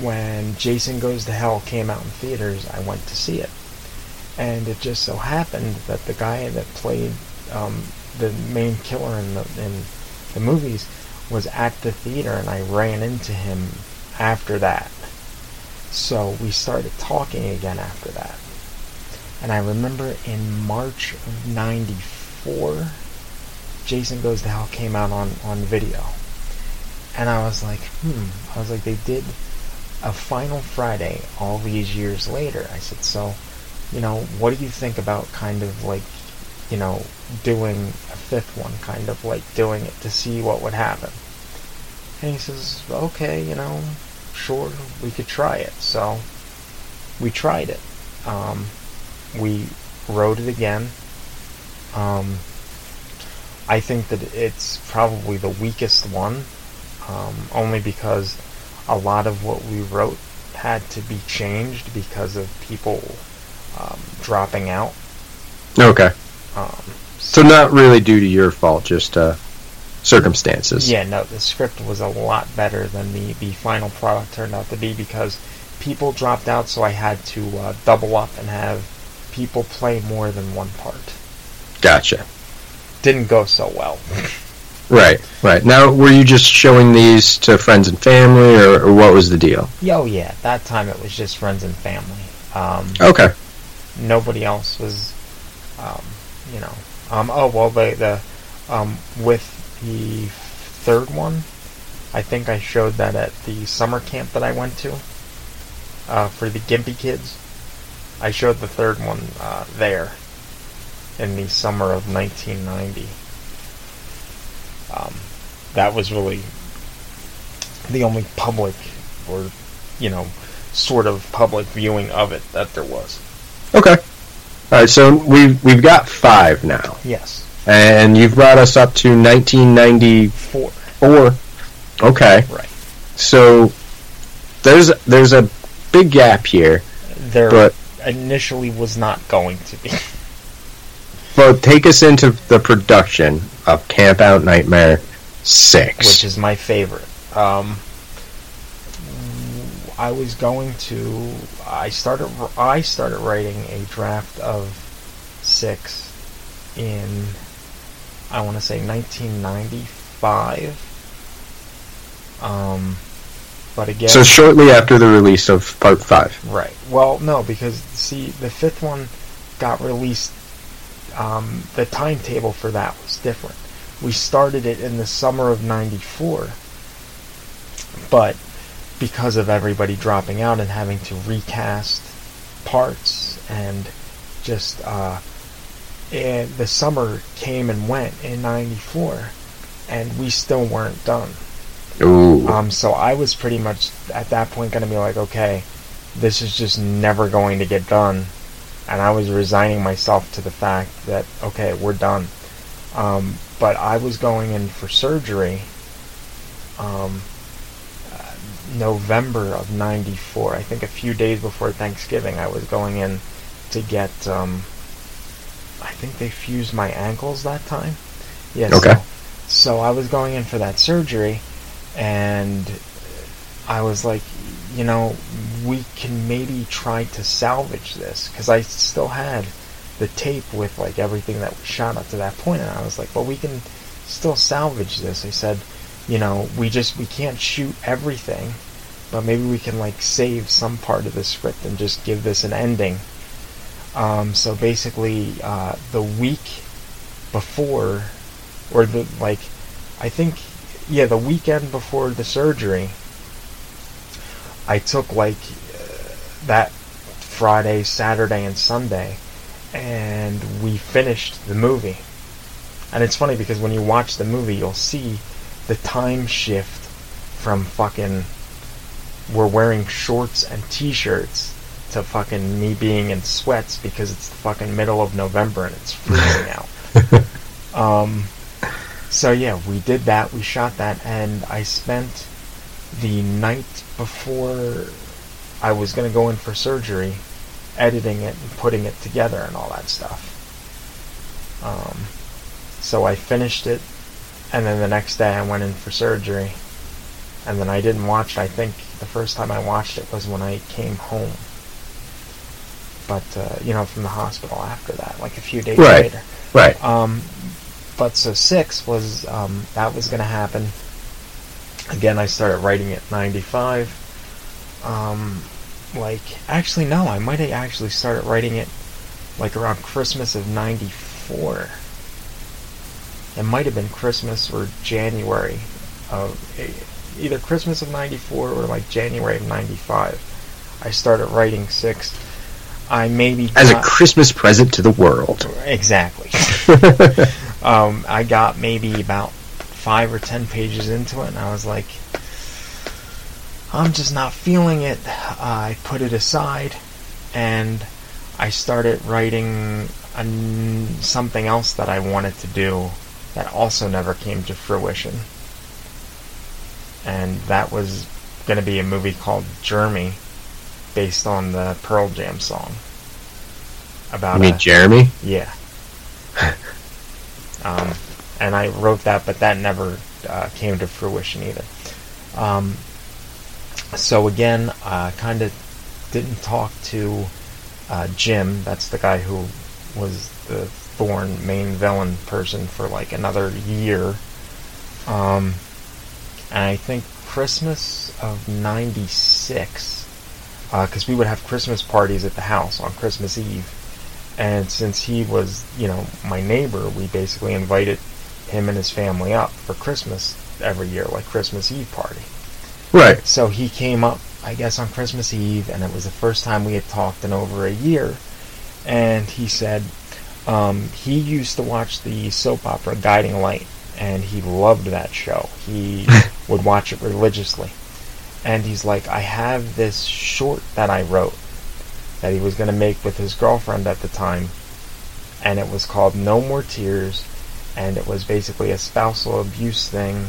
when Jason Goes to Hell came out in theaters, I went to see it and it just so happened that the guy that played um, the main killer in the in the movies was at the theater, and I ran into him after that. So we started talking again after that, and I remember in March of '94, Jason Goes to Hell came out on on video, and I was like, hmm. I was like, they did a Final Friday all these years later. I said, so you know, what do you think about kind of like, you know, doing a fifth one, kind of like doing it to see what would happen? And he says, okay, you know, sure, we could try it. So we tried it. Um, we wrote it again. Um, I think that it's probably the weakest one, um, only because a lot of what we wrote had to be changed because of people um, dropping out. Okay. Um, So not really due to your fault, just uh, circumstances. yeah, no, the script was a lot better than the, the final product turned out to be because people dropped out, so I had to uh, double up and have people play more than one part. Gotcha. Didn't go so well. Right, right. Now, were you just showing these to friends and family, or, or what was the deal? Yo, yeah, that time it was just friends and family. Um, Okay. nobody else was, um, you know. Um, oh well, the the um, with the third one, I think I showed that at the summer camp that I went to uh, for the Gimpy kids. I showed the third one uh, there in the summer of 1990. Um, that was really the only public, or you know, sort of public viewing of it that there was. Okay. All right. So we've we've got five now, Yes, and you've brought us up to 1994. four. Okay. Right. So there's there's a big gap here, There but initially was not going to be. but take us into the production of Camp Out Nightmare Six. which is my favorite. Um, I was going to. I started. I started writing a draft of six in. I want to say 1995. Um, but again, so shortly after the release of Part Five. Right. Well, no, because see, the fifth one got released. Um, the timetable for that was different. We started it in the summer of '94, but because of everybody dropping out and having to recast parts and just uh, and the summer came and went in '94, and we still weren't done. Ooh. Um, so I was pretty much at that point going to be like, okay, this is just never going to get done, and I was resigning myself to the fact that okay, we're done. Um, but I was going in for surgery. Um, November of '94, I think a few days before Thanksgiving, I was going in to get. Um, I think they fused my ankles that time. Yeah. Okay. So, so I was going in for that surgery, and I was like, you know, we can maybe try to salvage this because I still had the tape with like everything that we shot up to that point, and I was like, well, we can still salvage this. I said, you know, we just we can't shoot everything, but maybe we can like save some part of the script and just give this an ending. Um, so basically, uh, the week before, or the like, I think, yeah, the weekend before the surgery, I took like uh, that Friday, Saturday, and Sunday, and we finished the movie. And it's funny because when you watch the movie, you'll see the time shift from fucking we're wearing shorts and t-shirts to fucking me being in sweats because it's the fucking middle of November and it's freezing out. Um, so yeah, we did that. We shot that, and I spent the night before I was gonna go in for surgery, editing it and putting it together and all that stuff. Um, so I finished it, and then the next day I went in for surgery, and then I didn't watch it. I think the first time I watched it was when I came home. But uh, you know, from the hospital after that, like a few days Right. later. Right. Um, but so six was um, that was going to happen. Again, I started writing at ninety five. Um, like actually, no, I might have actually started writing it like around Christmas of ninety four. It might have been Christmas or January of either Christmas of '94 or like January of '95. I started writing Six. I maybe As a Christmas present to the world. exactly. um, I got maybe about five or ten pages into it, and I was like, I'm just not feeling it. I put it aside, and I started writing something else that I wanted to do that also never came to fruition. And that was going to be a movie called Jeremy, based on the Pearl Jam song. About a- Jeremy? yeah. um, and I wrote that, but that never uh, came to fruition either. Um, so again, I kind of didn't talk to uh, Jim. That's the guy who was the Thorn main villain person for like another year. Um, and I think Christmas of '96, because we would have Christmas parties at the house on Christmas Eve. And since he was, you know, my neighbor, we basically invited him and his family up for Christmas every year, like Christmas Eve party. Right. So he came up, I guess, on Christmas Eve, and it was the first time we had talked in over a year. And he said um, he used to watch the soap opera Guiding Light, and he loved that show. He would watch it religiously. And he's like, I have this short that I wrote that he was going to make with his girlfriend at the time, and it was called No More Tears, and it was basically a spousal abuse thing,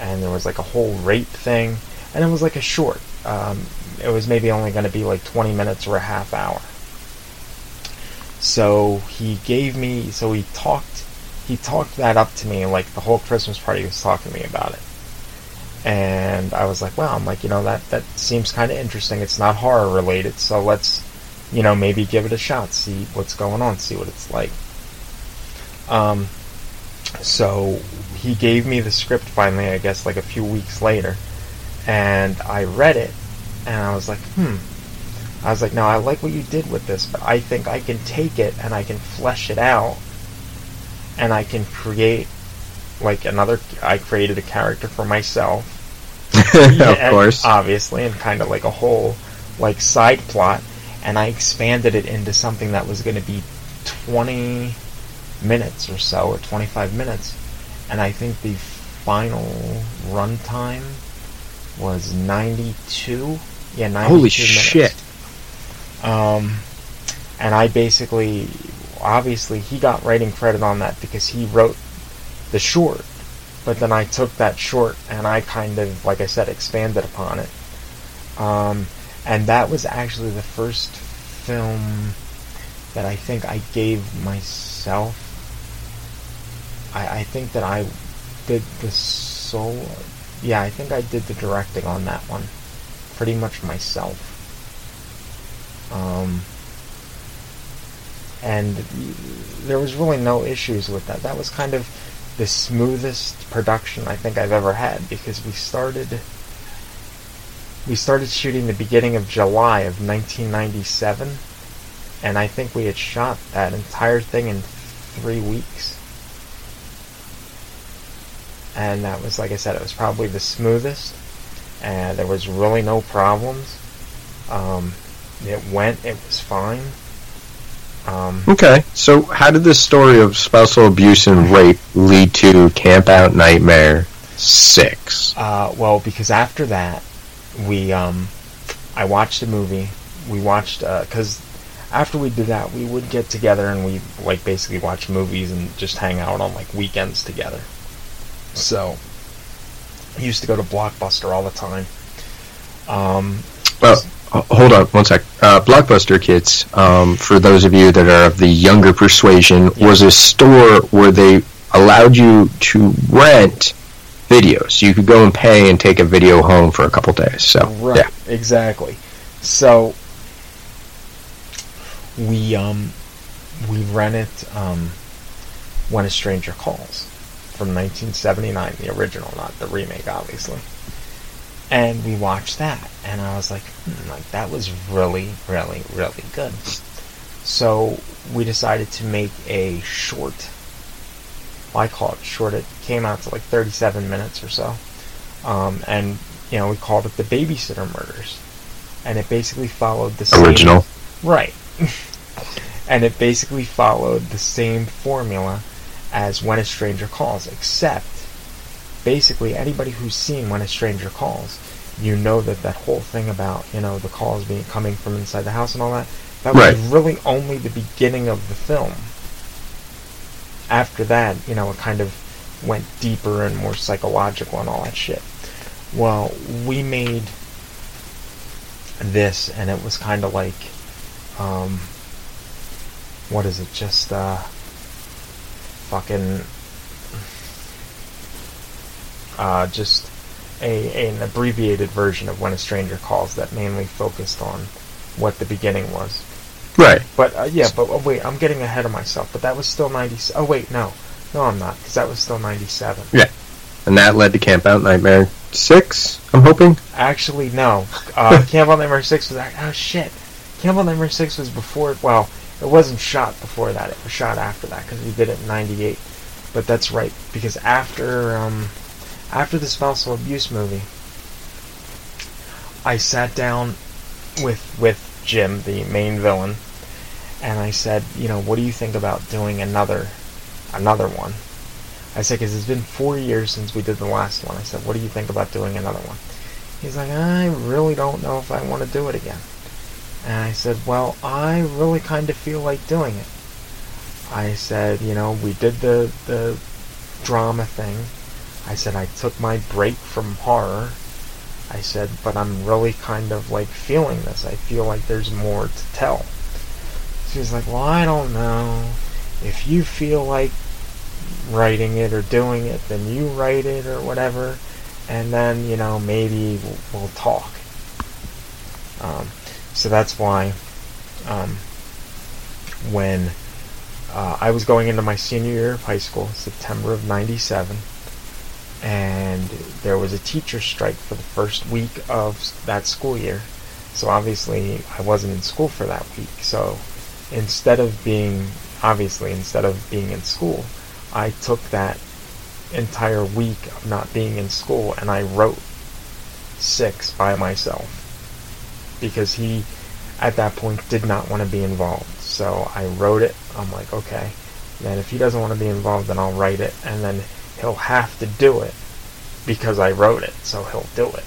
and there was like a whole rape thing, and it was like a short. Um, it was maybe only going to be like 20 minutes or a half hour. So he gave me, so he talked, he talked that up to me, like the whole Christmas party was talking to me about it. And I was like, well, I'm like, you know, that, that seems kind of interesting. It's not horror related, so let's, you know, maybe give it a shot, see what's going on, see what it's like. Um, so he gave me the script finally, I guess, like a few weeks later, and I read it, and I was like, hmm. I was like, no, I like what you did with this, but I think I can take it and I can flesh it out, and I can create like another. I created a character for myself, of course. obviously, and kind of like a whole like side plot, and I expanded it into something that was going to be 20 minutes or so, or 25 minutes, and I think the final runtime was 92. Yeah, 92 Holy minutes. shit. Um, and I basically, obviously, he got writing credit on that because he wrote the short. But then I took that short and I kind of, like I said, expanded upon it. Um, and that was actually the first film that I think I gave myself. I, I think that I did the solo. Yeah, I think I did the directing on that one. Pretty much myself. Um, and there was really no issues with that. That was kind of the smoothest production I think I've ever had because we started we started shooting the beginning of July of 1997 and I think we had shot that entire thing in 3 weeks. And that was like I said it was probably the smoothest and there was really no problems. Um, it went. It was fine. Um, Okay, so how did this story of spousal abuse and rape lead to Camp Out Nightmare 6? Uh, well, because after that, we um, I watched a movie. We watched because after we did that, we would get together and we like basically watch movies and just hang out on like weekends together. So, I used to go to Blockbuster all the time. Um, Well, hold on one sec. Uh, Blockbuster Kids, um, for those of you that are of the younger persuasion, was a store where they allowed you to rent videos. You could go and pay and take a video home for a couple days. So, Right. yeah. Exactly. So we um we rented um When a Stranger Calls from 1979, the original, not the remake, obviously. And we watched that, and I was like, hmm, like that was really, really, really good. So we decided to make a short. Well, I call it short. It came out to like 37 minutes or so, um, and you know we called it the Babysitter Murders, and it basically followed the same Original. Right. and it basically followed the same formula as When a Stranger Calls, except basically anybody who's seen When a Stranger Calls, you know that that whole thing about, you know, the calls being coming from inside the house and all that, that Right. was really only the beginning of the film. After that, you know, it kind of went deeper and more psychological and all that shit. Well, we made this and it was kind of like um what is it just uh fucking uh just a an abbreviated version of when a stranger calls that mainly focused on what the beginning was Right. but uh, yeah but oh, wait i'm getting ahead of myself but that was still 90 oh wait no no i'm not because that was still 97 Yeah, And that led to Camp Out Nightmare 6, I'm hoping. Actually, no. Uh, Camp Out Nightmare 6 was... Oh, shit. Camp Out Nightmare 6 was before... Well, it wasn't shot before that. It was shot after that, because we did it in 98. But that's right, because after, um... After the spousal abuse movie, I sat down with, with Jim, the main villain, and I said, you know, what do you think about doing another... Another one? I said, because it's been four years since we did the last one. I said, what do you think about doing another one? He's like, I really don't know if I want to do it again. And I said, well, I really kind of feel like doing it. I said, you know, we did the, the drama thing. I said, I took my break from horror. I said, but I'm really kind of like feeling this. I feel like there's more to tell. She's like, well, I don't know. If you feel like writing it or doing it, then you write it or whatever, and then you know maybe we'll, we'll talk. Um, so that's why um, when uh, I was going into my senior year of high school, September of '97, and there was a teacher strike for the first week of that school year. So obviously I wasn't in school for that week. So instead of being obviously instead of being in school, I took that entire week of not being in school and I wrote six by myself because he at that point did not want to be involved. So I wrote it. I'm like, okay. Then if he doesn't want to be involved, then I'll write it, and then he'll have to do it because I wrote it. So he'll do it.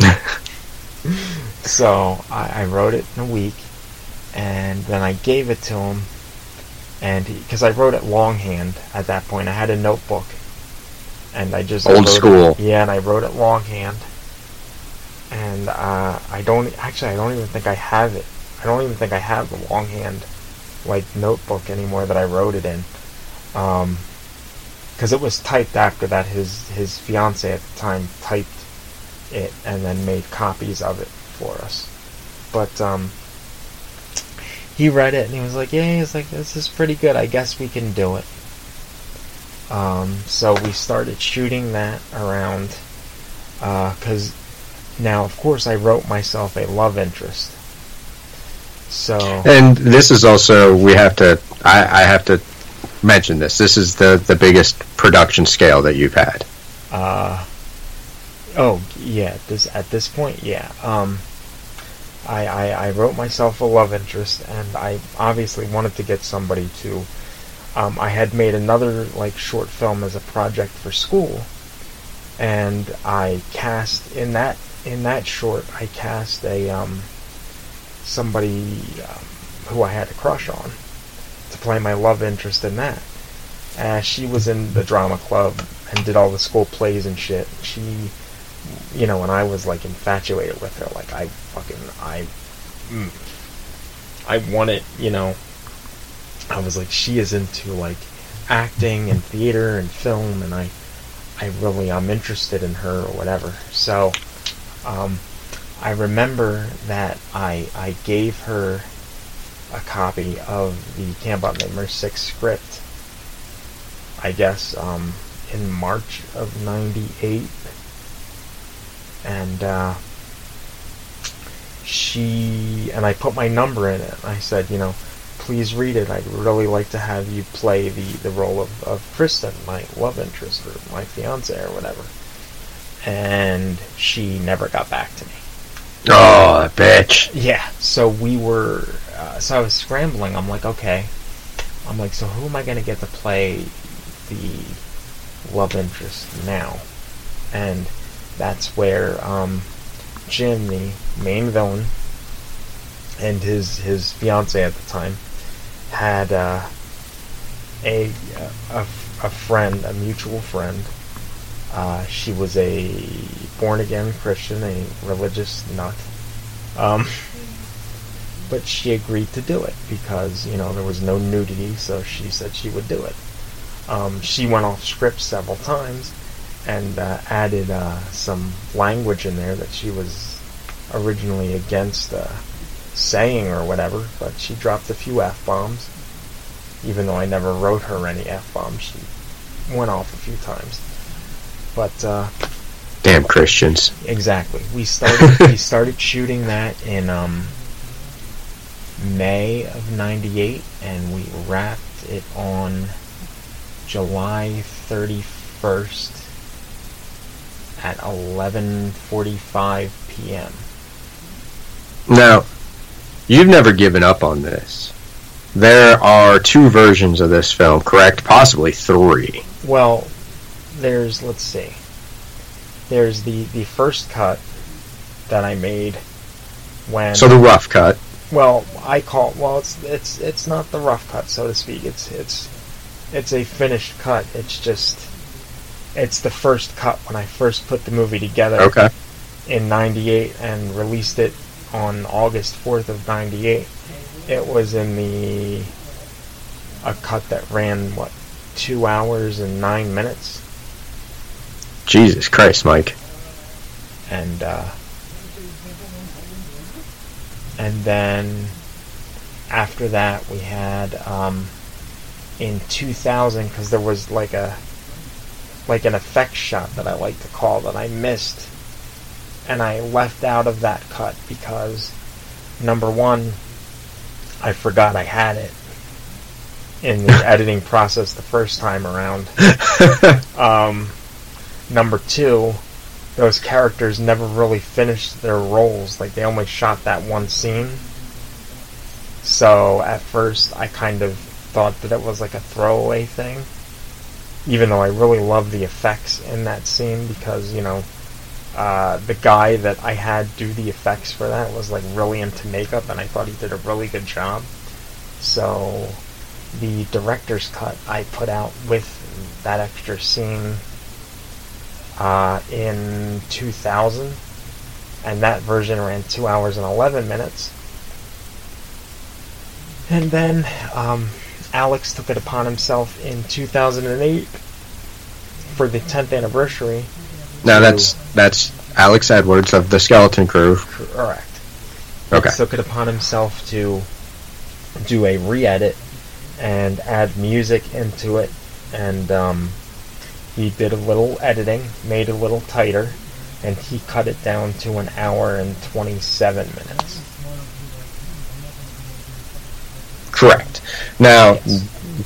so I, I wrote it in a week, and then I gave it to him and because I wrote it longhand at that point, I had a notebook, and I just Old wrote it- school. yeah, and I wrote it longhand, and uh, I don't actually I don't even think I have it. I don't even think I have the longhand like notebook anymore that I wrote it in, because it was typed after that. His his fiance at the time typed it and then made copies of it for us, but um he read it and he was like, "Yeah." He's like, "This is pretty good. I guess we can do it." Um, so we started shooting that around, because now, of course, I wrote myself a love interest. So And this is also we have to I, I have to mention this. This is the the biggest production scale that you've had. Uh, oh yeah, this at this point, yeah. Um, I, I, I wrote myself a love interest, and I obviously wanted to get somebody to. Um, I had made another like short film as a project for school, and I cast in that in that short. I cast a um, somebody um, who I had a crush on to play my love interest in that. Uh, she was in the drama club and did all the school plays and shit. She, you know, and I was like infatuated with her. Like I fucking I, mm, I wanted, you know. I was like, she is into like acting and theater and film, and I, I really I'm interested in her or whatever. So, um, I remember that I I gave her a copy of the Camp Out Nightmare 6 script, I guess, um, in March of 98. And, uh, she, and I put my number in it. I said, you know, please read it. I'd really like to have you play the, the role of, of Kristen, my love interest, or my fiance, or whatever. And she never got back to me. Oh, bitch. Yeah, so we were, uh, so I was scrambling. I'm like, okay. I'm like, so who am I going to get to play the love interest now? And that's where um, Jim, the main villain, and his his fiance at the time had uh, a, a a friend, a mutual friend. Uh, she was a born again Christian, a religious nut. Um, but she agreed to do it because you know there was no nudity, so she said she would do it. Um, she went off script several times and uh, added uh, some language in there that she was originally against uh, saying or whatever, but she dropped a few f bombs. Even though I never wrote her any f bombs, she went off a few times. But uh, Damn Christians. Exactly. We started we started shooting that in um, May of '98, and we wrapped it on July 31st at 11:45 p.m. Now, you've never given up on this. There are two versions of this film, correct? Possibly three. Well, there's let's see. There's the the first cut that I made when So the rough cut. Well, I call well it's it's it's not the rough cut so to speak. It's it's it's a finished cut. It's just it's the first cut when I first put the movie together Okay. in 98 and released it on August 4th of 98. It was in the a cut that ran what 2 hours and 9 minutes Jesus Christ, Mike. and uh, and then after that we had um, in 2000 because there was like a like an effect shot that I like to call that I missed and I left out of that cut because number one I forgot I had it in the editing process the first time around um, number two those characters never really finished their roles. Like they only shot that one scene. So at first I kind of thought that it was like a throwaway thing. Even though I really love the effects in that scene because, you know, uh, the guy that I had do the effects for that was like really into makeup and I thought he did a really good job. So the director's cut I put out with that extra scene uh, in 2000, and that version ran 2 hours and 11 minutes. And then um, Alex took it upon himself in 2008 for the 10th anniversary. Now that's that's Alex Edwards of the Skeleton Crew. correct. Okay. Took it upon himself to do a re-edit and add music into it, and um, he did a little editing, made it a little tighter, and he cut it down to an hour and 27 minutes. Correct. Now,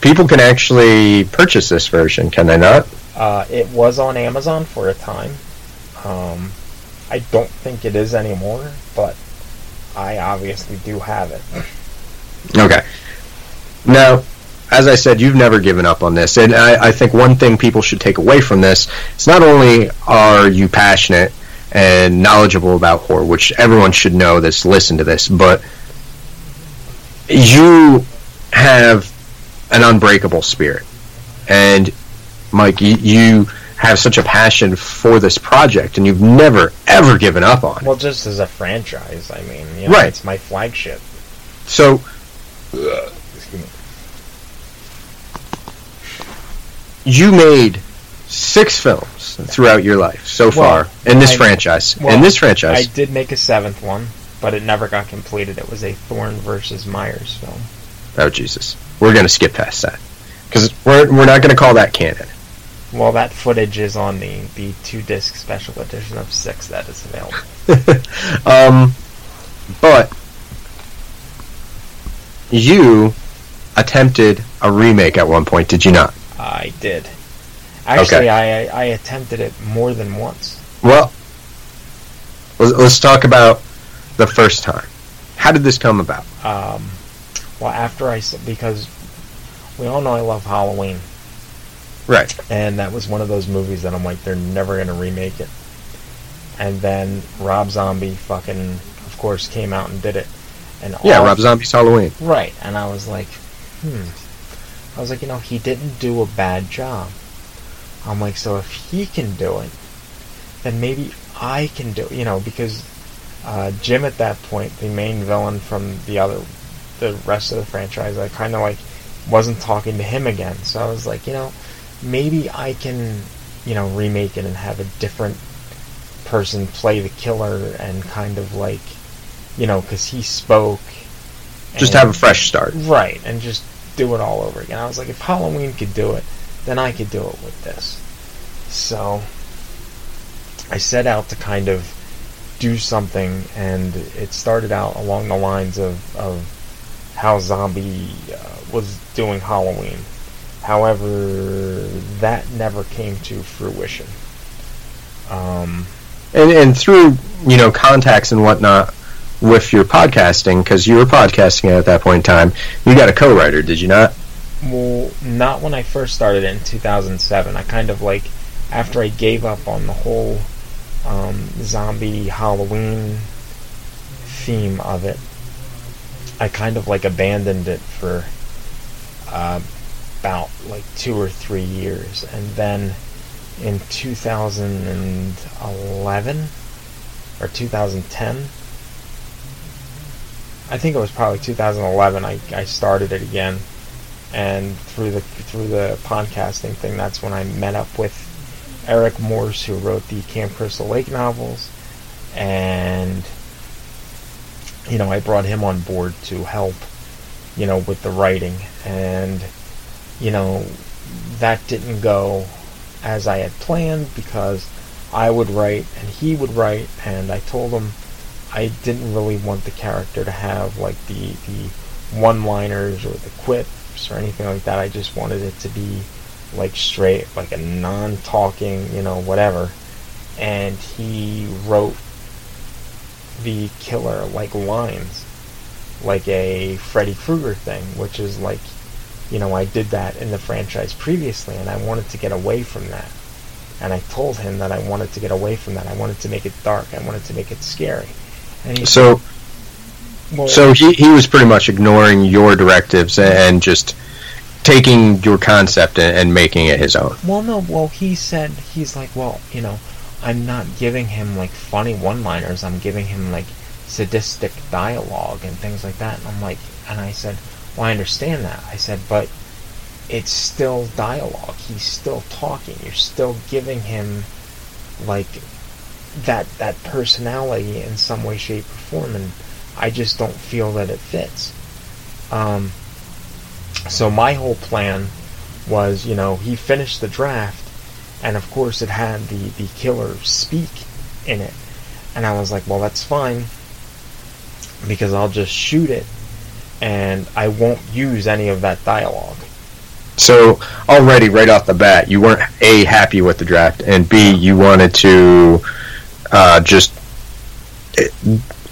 people can actually purchase this version, can they not? Uh, it was on Amazon for a time. Um, I don't think it is anymore, but I obviously do have it. Okay. Now, as I said, you've never given up on this, and I, I think one thing people should take away from this is not only are you passionate and knowledgeable about horror, which everyone should know that's listened to this, but you have an unbreakable spirit, and Mike, you, you have such a passion for this project, and you've never ever given up on it. Well, just as a franchise, I mean, you know, Right. it's my flagship. So, Excuse you made six films throughout your life so Well, far in this I- franchise. well, in this franchise, I did make a seventh one, but it never got completed. It was a Thorn versus Myers film. oh Jesus, we're gonna skip past that because we're we're not gonna call that canon. Well, that footage is on the, the two disc special edition of six that is available. um, but you attempted a remake at one point, did you not? I did. Actually, Okay. I, I attempted it more than once. Well, let's, talk about the first time. How did this come about? Um, well, after I s- because we all know I love Halloween, Right. and that was one of those movies that I'm like they're never gonna remake it. And then Rob Zombie fucking of course came out and did it. And Yeah, Rob Zombie's Halloween. Right, and I was like, hmm. I was like, you know, he didn't do a bad job. I'm like, so if he can do it, then maybe I can do it, you know, because uh, Jim at that point, the main villain from the other, the rest of the franchise, I kind of like wasn't talking to him again. So I was like, you know, maybe I can, you know, remake it and have a different person play the killer and kind of like, you know, because he spoke. Just have a fresh start. Right, and just do it all over again. I was like, if Halloween could do it, then I could do it with this. So I set out to kind of do something, and it started out along the lines of, of how Zombie uh, was doing Halloween. However, that never came to fruition. Um, and and through you know contacts and whatnot with your podcasting because you were podcasting at that point in time you got a co-writer did you not Well, not when I first started in 2007. I kind of like, after I gave up on the whole um, zombie Halloween theme of it, I kind of like abandoned it for uh, about like two or three years. And then in 2011 or 2010, I think it was probably 2011, I, I started it again. And through the through the podcasting thing, that's when I met up with Eric Morse, who wrote the Camp Crystal Lake novels, and you know I brought him on board to help, you know, with the writing, and you know that didn't go as I had planned because I would write and he would write, and I told him I didn't really want the character to have like the the one-liners or the quips or anything like that. I just wanted it to be like straight, like a non-talking, you know, whatever. And he wrote the killer like lines, like a Freddy Krueger thing, which is like, you know, I did that in the franchise previously, and I wanted to get away from that. And I told him that I wanted to get away from that. I wanted to make it dark. I wanted to make it scary. He so well, so he, he was pretty much ignoring your directives and just taking your concept and, and making it his own Well, no. Well, he said he's like, well, you know, I'm not giving him like funny one-liners. I'm giving him like sadistic dialogue and things like that. And I'm like, and I said, well, I understand that. I said, but it's still dialogue. He's still talking. You're still giving him like that that personality in some way, shape, or form, and I just don't feel that it fits. Um, so my whole plan was, you know, he finished the draft, and of course it had the, the killer speak in it. And I was like, well, that's fine, because I'll just shoot it, and I won't use any of that dialogue. so already right off the bat you weren't a happy with the draft and b you wanted to uh, just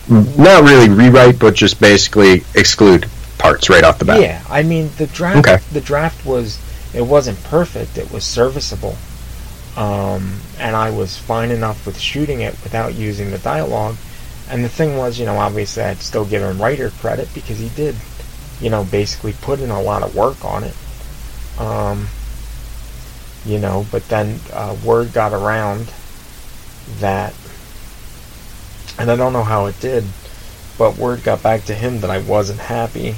not really rewrite, but just basically exclude parts right off the bat. Yeah, I mean the draft. Okay. The draft was it wasn't perfect. It was serviceable, um, and I was fine enough with shooting it without using the dialogue. And the thing was, you know, obviously I'd still give him writer credit because he did, you know, basically put in a lot of work on it. Um, you know, but then uh, word got around that, and I don't know how it did, but word got back to him that I wasn't happy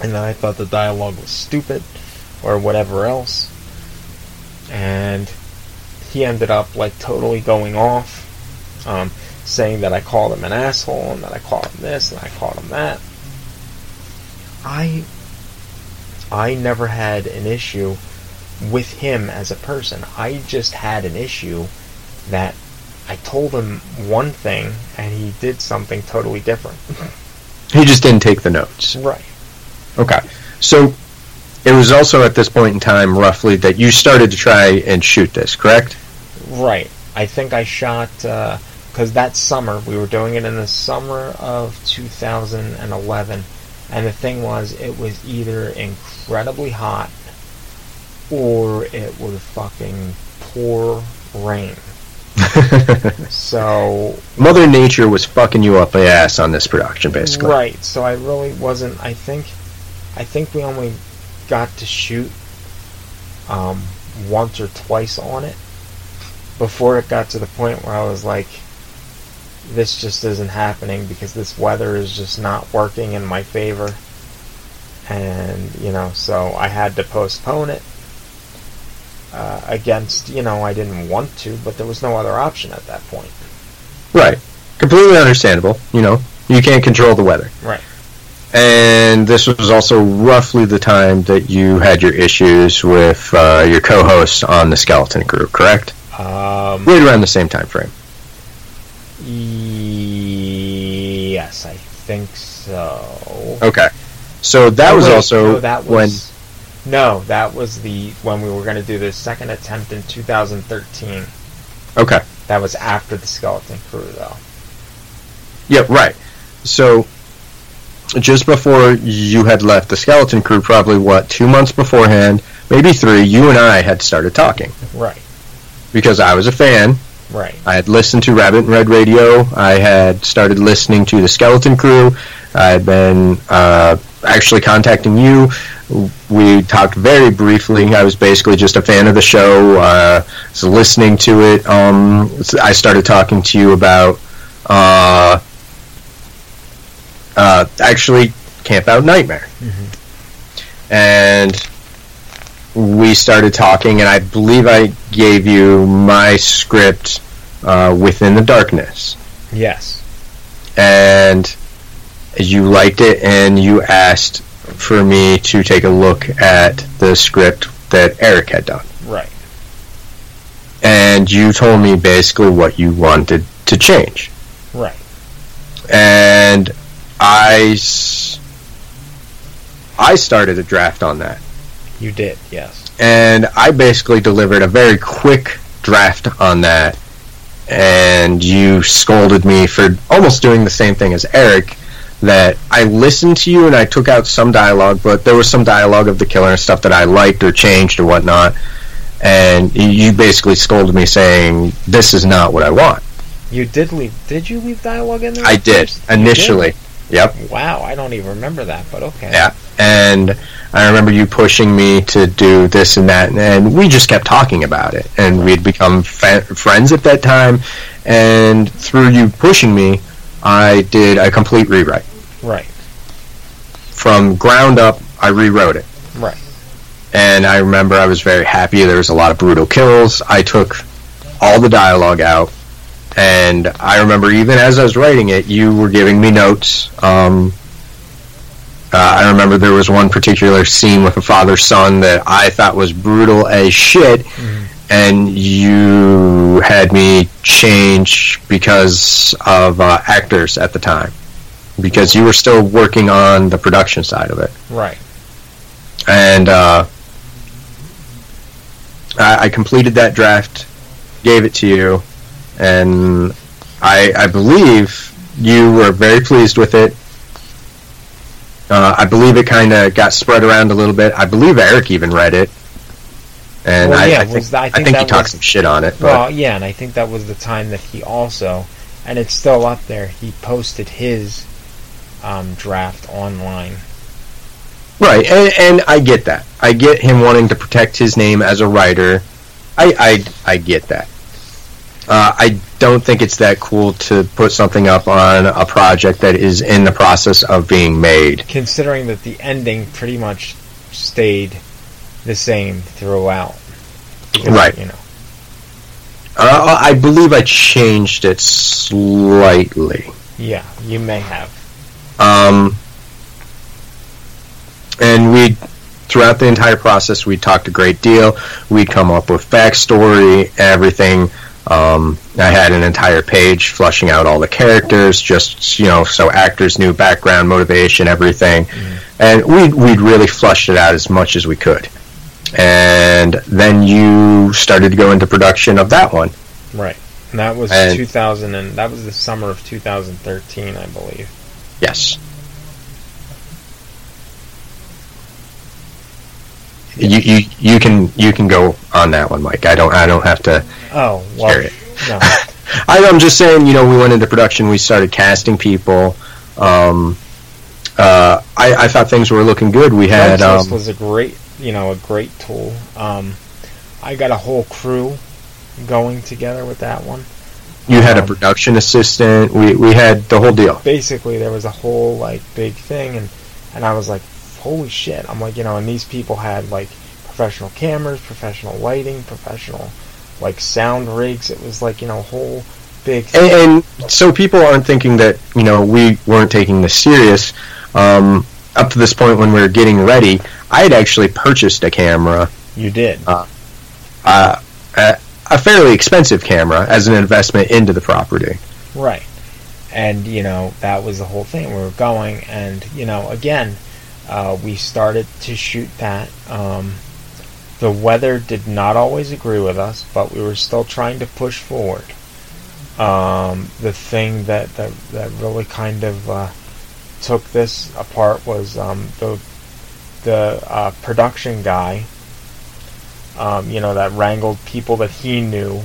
and that I thought the dialogue was stupid or whatever else. And he ended up like totally going off, um, saying that I called him an asshole and that I called him this and I called him that. I I never had an issue with him as a person. I just had an issue that I told him one thing and he did something totally different. He just didn't take the notes. right. Okay. So it was also at this point in time, roughly, that you started to try and shoot this, correct? Right. I think I shot uh, because that summer we were doing it in the summer of 2011, and the thing was, it was either incredibly hot or it would fucking pour rain. So Mother Nature was fucking you up the ass on this production, basically. Right. So I really wasn't. I think, I think we only got to shoot um, once or twice on it before it got to the point where I was like, this just isn't happening because this weather is just not working in my favor. And you know, so I had to postpone it. Uh, against, you know, I didn't want to, but there was no other option at that point. Right. Completely understandable. You know, you can't control the weather. Right. And this was also roughly the time that you had your issues with uh, your co-host on the Skeleton Crew, correct? Um, Right around the same time frame. Yes, I think so. Okay. So that Oh, was also no, that when was, no, that was the when we were going to do the second attempt in 2013. okay. That was after the Skeleton Crew, though. Yep, right. So just before you had left the Skeleton Crew, probably what two months beforehand, maybe three, you and I had started talking Right, because I was a fan. right, I had listened to Rabbit and Red Radio. I had started listening to the Skeleton Crew. I had been uh, actually contacting you. We talked very briefly. I was basically just a fan of the show. Uh, was listening to it. Um, I started talking to you about uh, uh, actually Camp Out Nightmare, and we started talking. And I believe I gave you my script uh, within the darkness, yes, and you liked it, and you asked for me to take a look at the script that Eric had done, right, and you told me basically what you wanted to change, right, and I, I started a draft on that. you did, yes, and I basically delivered a very quick draft on that, and you scolded me for almost doing the same thing as Eric. That I listened to you and I took out some dialogue, but there was some dialogue of the killer and stuff that I liked or changed or whatnot, and you basically scolded me saying, "This is not what I want." you did leave. Did you leave dialogue in there? I did initially. Yep. Wow, I don't even remember that, but okay. Yeah, and I remember you pushing me to do this and that, and we just kept talking about it, and we'd become fa- friends at that time. And through you pushing me, I did a complete rewrite Right, from ground up. I rewrote it, right, and I remember I was very happy. There was a lot of brutal kills. I took all the dialogue out, and I remember even as I was writing it, you were giving me notes. Um, uh, I remember there was one particular scene with a father son that I thought was brutal as shit, and you had me change because of uh, actors at the time, because you were still working on the production side of it right, and uh, I, I completed that draft, gave it to you, and I, I believe you were very pleased with it. Uh, I believe it kind of got spread around a little bit. I believe Eric even read it, and Well, I, yeah, I think, I I think think he talked some shit on it. But Well, yeah, and I think that was the time that he also, and it's still up there. He posted his um, draft online. Right, and, and I get that. I get him wanting to protect his name as a writer. I I, I get that. Uh, I don't think it's that cool to put something up on a project that is in the process of being made. Considering that the ending pretty much stayed the same throughout. Because, Right. You know. Uh, I believe I changed it slightly. Yeah, you may have. Um, and we, throughout the entire process, we talked a great deal. We'd come up with backstory, everything. Um, I had an entire page flushing out all the characters, just you know, so actors knew background, motivation, everything, and we we'd really flushed it out as much as we could. And then you started to go into production of that one. Right. And that was And- 2000 and that was the summer of 2013, I believe. Yes. You, you you can you can go on that one, Mike. I don't I don't have to. Oh, well, it. no. I, I'm just saying, you know, we went into production. We started casting people. Um, uh, I, I thought things were looking good. We had Craigslist um, was a great, you know, a great tool. Um, I got a whole crew going together with that one. you had a um, production assistant. We we had the whole deal. Basically, there was a whole like big thing, and and I was like, holy shit! I'm like, you know, and these people had like professional cameras, professional lighting, professional like sound rigs. It was like you know, a whole big. And, and so people aren't thinking that you know we weren't taking this serious. Um, up to this point, when we were getting ready, I had actually purchased a camera, You did. uh, a, a fairly expensive camera, as an investment into the property. Right. And, you know, that was the whole thing. We were going, and, you know, again, uh, we started to shoot that. Um, the weather did not always agree with us, but we were still trying to push forward. Um, the thing that, that, that really kind of uh, took this apart was um, the, the uh, production guy, um, you know, that wrangled people that he knew.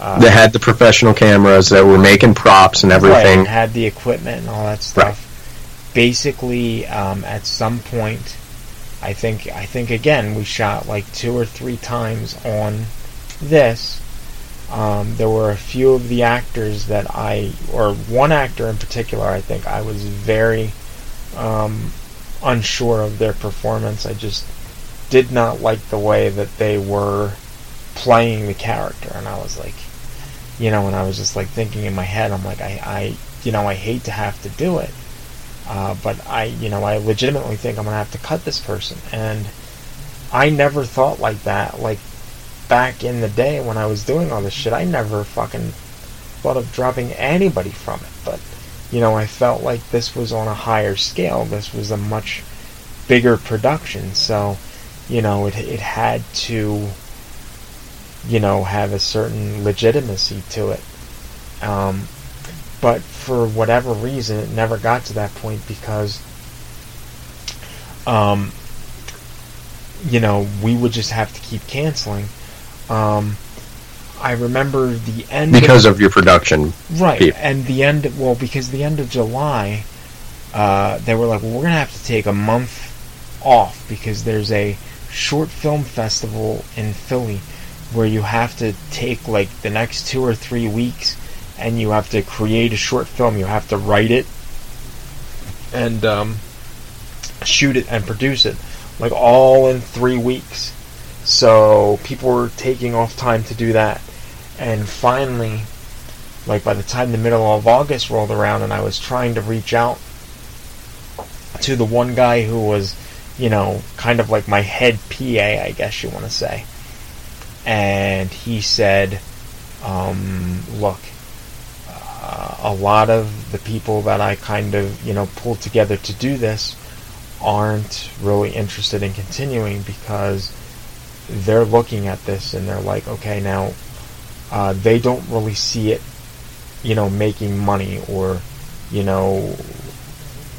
Uh, They had the professional cameras that were making props and Right, everything. and had the equipment and all that stuff. Right. Basically, um, at some point, I think I think again we shot like two or three times on this. Um, there were a few of the actors that I, or one actor in particular, I think I was very um, unsure of their performance. I just did not like the way that they were playing the character, and I was like, you know, and I was just like thinking in my head, I'm like, I, I you know, I hate to have to do it, uh, but I, you know, I legitimately think I'm gonna have to cut this person, and I never thought like that. Like back in the day when I was doing all this shit, I never fucking thought of dropping anybody from it, but you know, I felt like this was on a higher scale. This was a much bigger production, so you know, it it had to you know, have a certain legitimacy to it. Um, but for whatever reason, it never got to that point because, um, you know, we would just have to keep canceling. Um, I remember the end because of your production. right people. and the end. Well, because the end of July, uh, they were like, well, we're gonna have to take a month off because there's a short film festival in Philly where you have to take like the next two or three weeks and you have to create a short film. You have to write it and um, shoot it and produce it, like all in three weeks. So people were taking off time to do that, and finally, like by the time the middle of August rolled around, and I was trying to reach out to the one guy who was, you know, kind of like my head PA, I guess you want to say. And he said, um, "Look, uh, a lot of the people that I kind of you know pulled together to do this aren't really interested in continuing because they're looking at this and they're like, okay, now uh, they don't really see it you know, making money or, you know,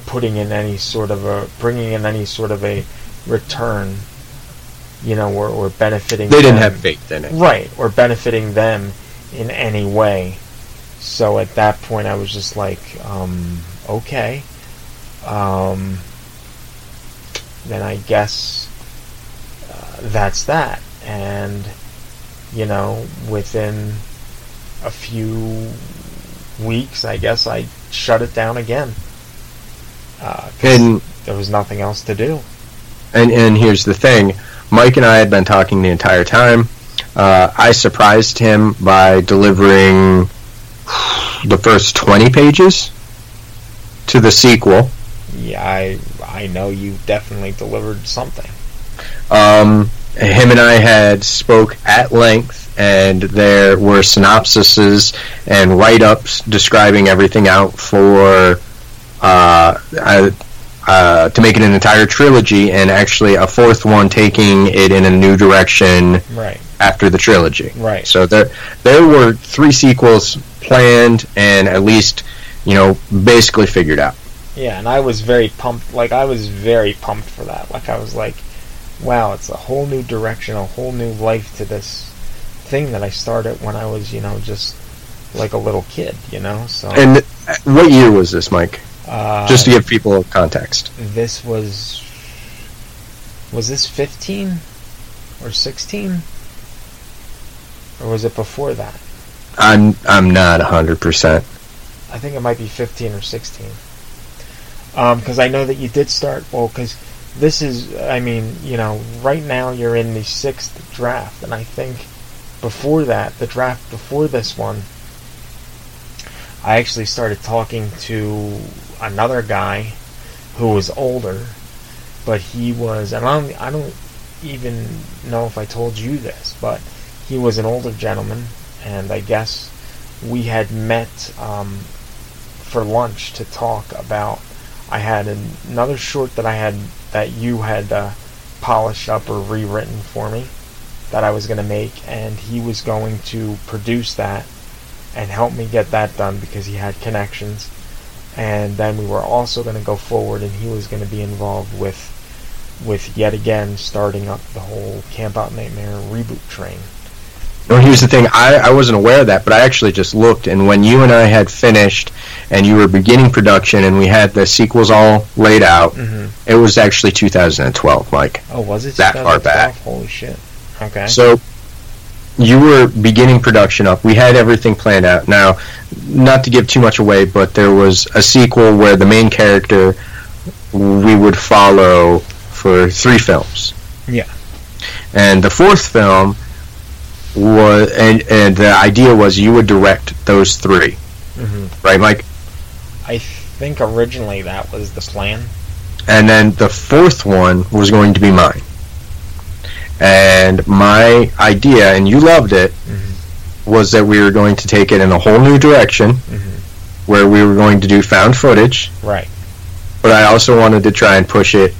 putting in any sort of a, bringing in any sort of a return, you know, or, or benefiting. They didn't them. have faith in it. Right, or benefiting them in any way. So at that point, I was just like, um, okay. Um, then I guess that's that. And, you know, within a few weeks, I guess I shut it down again. Uh, And there was nothing else to do. And and here's the thing, Mike and I had been talking the entire time. Uh, I surprised him by delivering the first 20 pages to the sequel. Yeah, I I know you definitely delivered something. Um, him and I had spoke at length, and there were synopsises and write-ups describing everything out for uh, uh, uh, to make it an entire trilogy, and actually a fourth one taking it in a new direction Right. after the trilogy. Right. So there there were three sequels planned, and at least you know basically figured out. Yeah, and I was very pumped. Like I was very pumped for that. Like I was like, wow, it's a whole new direction, a whole new life to this thing that I started when I was, you know, just like a little kid, you know. So And uh, what year was this, Mike? uh, Just to give people context. this was was this 15 or 16 or was it before that? I'm I'm not hundred percent. I think it might be 15 or 16. Because I know that you did start, well, because this is, I mean, you know, right now you're in the sixth draft, and I think before that, the draft before this one, I actually started talking to another guy who was older, but he was, and I don't, I don't even know if I told you this, but he was an older gentleman, and I guess we had met um, for lunch to talk about. I had an, another short that I had that you had uh, polished up or rewritten for me that I was going to make, and he was going to produce that and help me get that done because he had connections. And then we were also going to go forward, and he was going to be involved with with yet again starting up the whole Camp Out Nightmare reboot train. Well, here's the thing. I, I wasn't aware of that, but I actually just looked, and when you and I had finished, and you were beginning production, and we had the sequels all laid out, Mhm. it was actually 2012, Mike. Oh, was it That far back. Holy shit! Okay. So you were beginning production up. We had everything planned out. Now, not to give too much away, but there was a sequel where the main character we would follow for three films. Yeah. And the fourth film was, and and the idea was you would direct those 3 hmm right, Mike? I think originally that was the plan. And then the fourth one was going to be mine. And my idea, and you loved it, was that we were going to take it in a whole new direction, Mhm. where we were going to do found footage. Right. But I also wanted to try and push it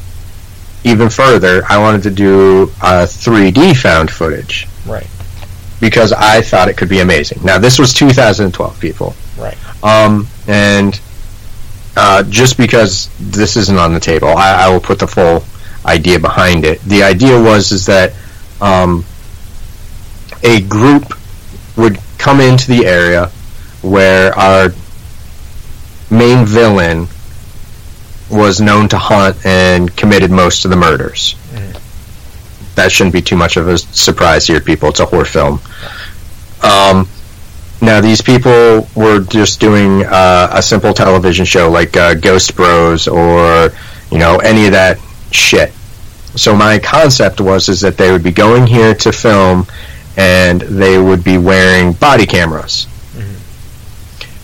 even further. I wanted to do uh, 3D found footage Right. Because I thought it could be amazing. Now this was 2012, people. Right. Um, and uh, just because this isn't on the table, I, I will put the full idea behind it. The idea was is that um, a group would come into the area where our main villain was known to hunt and committed most of the murders. That shouldn't be too much of a surprise here, people. It's a horror film. Um, now, these people were just doing uh, a simple television show like uh, Ghost Bros or, you know, any of that shit. So my concept was is that they would be going here to film and they would be wearing body cameras.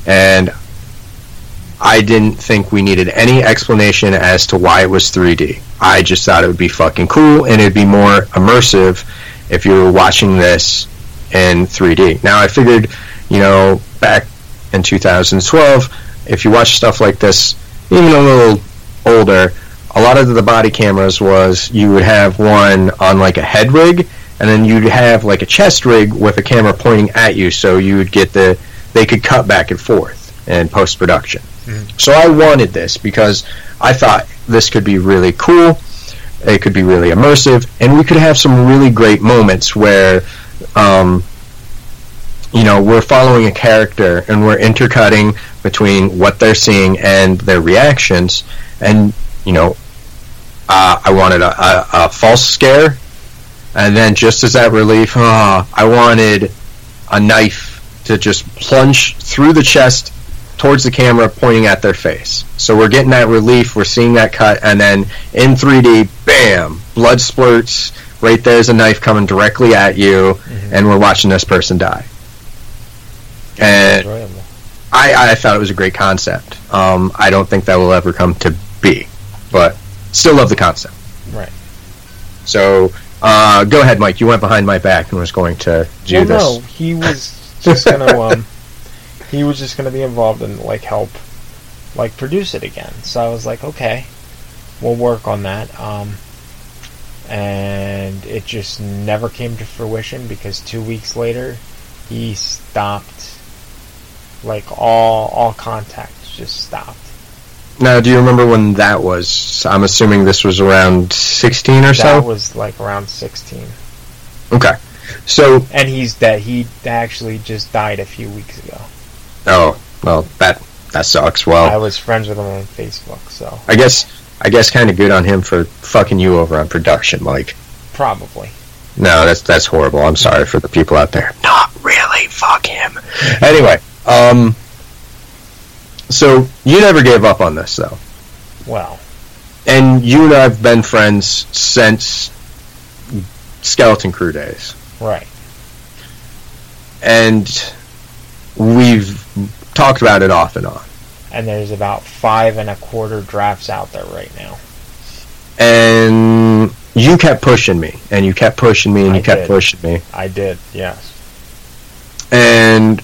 And I didn't think we needed any explanation as to why it was 3D. I just thought it would be fucking cool and it'd be more immersive if you were watching this in 3D. Now I figured, you know, back in 2012, if you watch stuff like this, even a little older, a lot of the body cameras was you would have one on like a head rig, and then you'd have like a chest rig with a camera pointing at you, so you would get the they could cut back and forth in post production. So I wanted this because I thought this could be really cool. It could be really immersive, and we could have some really great moments where, um, you know, we're following a character and we're intercutting between what they're seeing and their reactions. And you know, uh, I wanted a, a, a false scare, and then just as that relief, ah, I wanted a knife to just plunge through the chest towards the camera, pointing at their face. So we're getting that relief, we're seeing that cut, and then in 3D, bam, blood splurts. Right there's a knife coming directly at you, and we're watching this person die. And I, I thought it was a great concept. Um, I don't think that will ever come to be, but still love the concept. Right. So uh, go ahead, Mike. You went behind my back and was going to do well, this. no, he was just gonna um, he was just gonna be involved and like help, like produce it again. So I was like, okay, we'll work on that. Um, and it just never came to fruition because two weeks later, he stopped. Like all all contact just stopped. Now, do you remember when that was? I'm assuming this was around 16 or That so. That was like around sixteen, okay. So, and he's dead. He actually just died a few weeks ago. Oh, well, that that sucks. Well, I was friends with him on Facebook, so I guess I guess kind of good on him for fucking you over on production, Mike. probably. No, that's that's horrible. I'm sorry for the people out there. Not really. Fuck him. Anyway, um, so you never gave up on this though, Well, and you and I've been friends since Skeleton Crew days, right. and we've talked about it off and on. and there's about five and a quarter drafts out there right now. And you kept pushing me, and you kept pushing me, and I you kept did. pushing me, I did, yes. and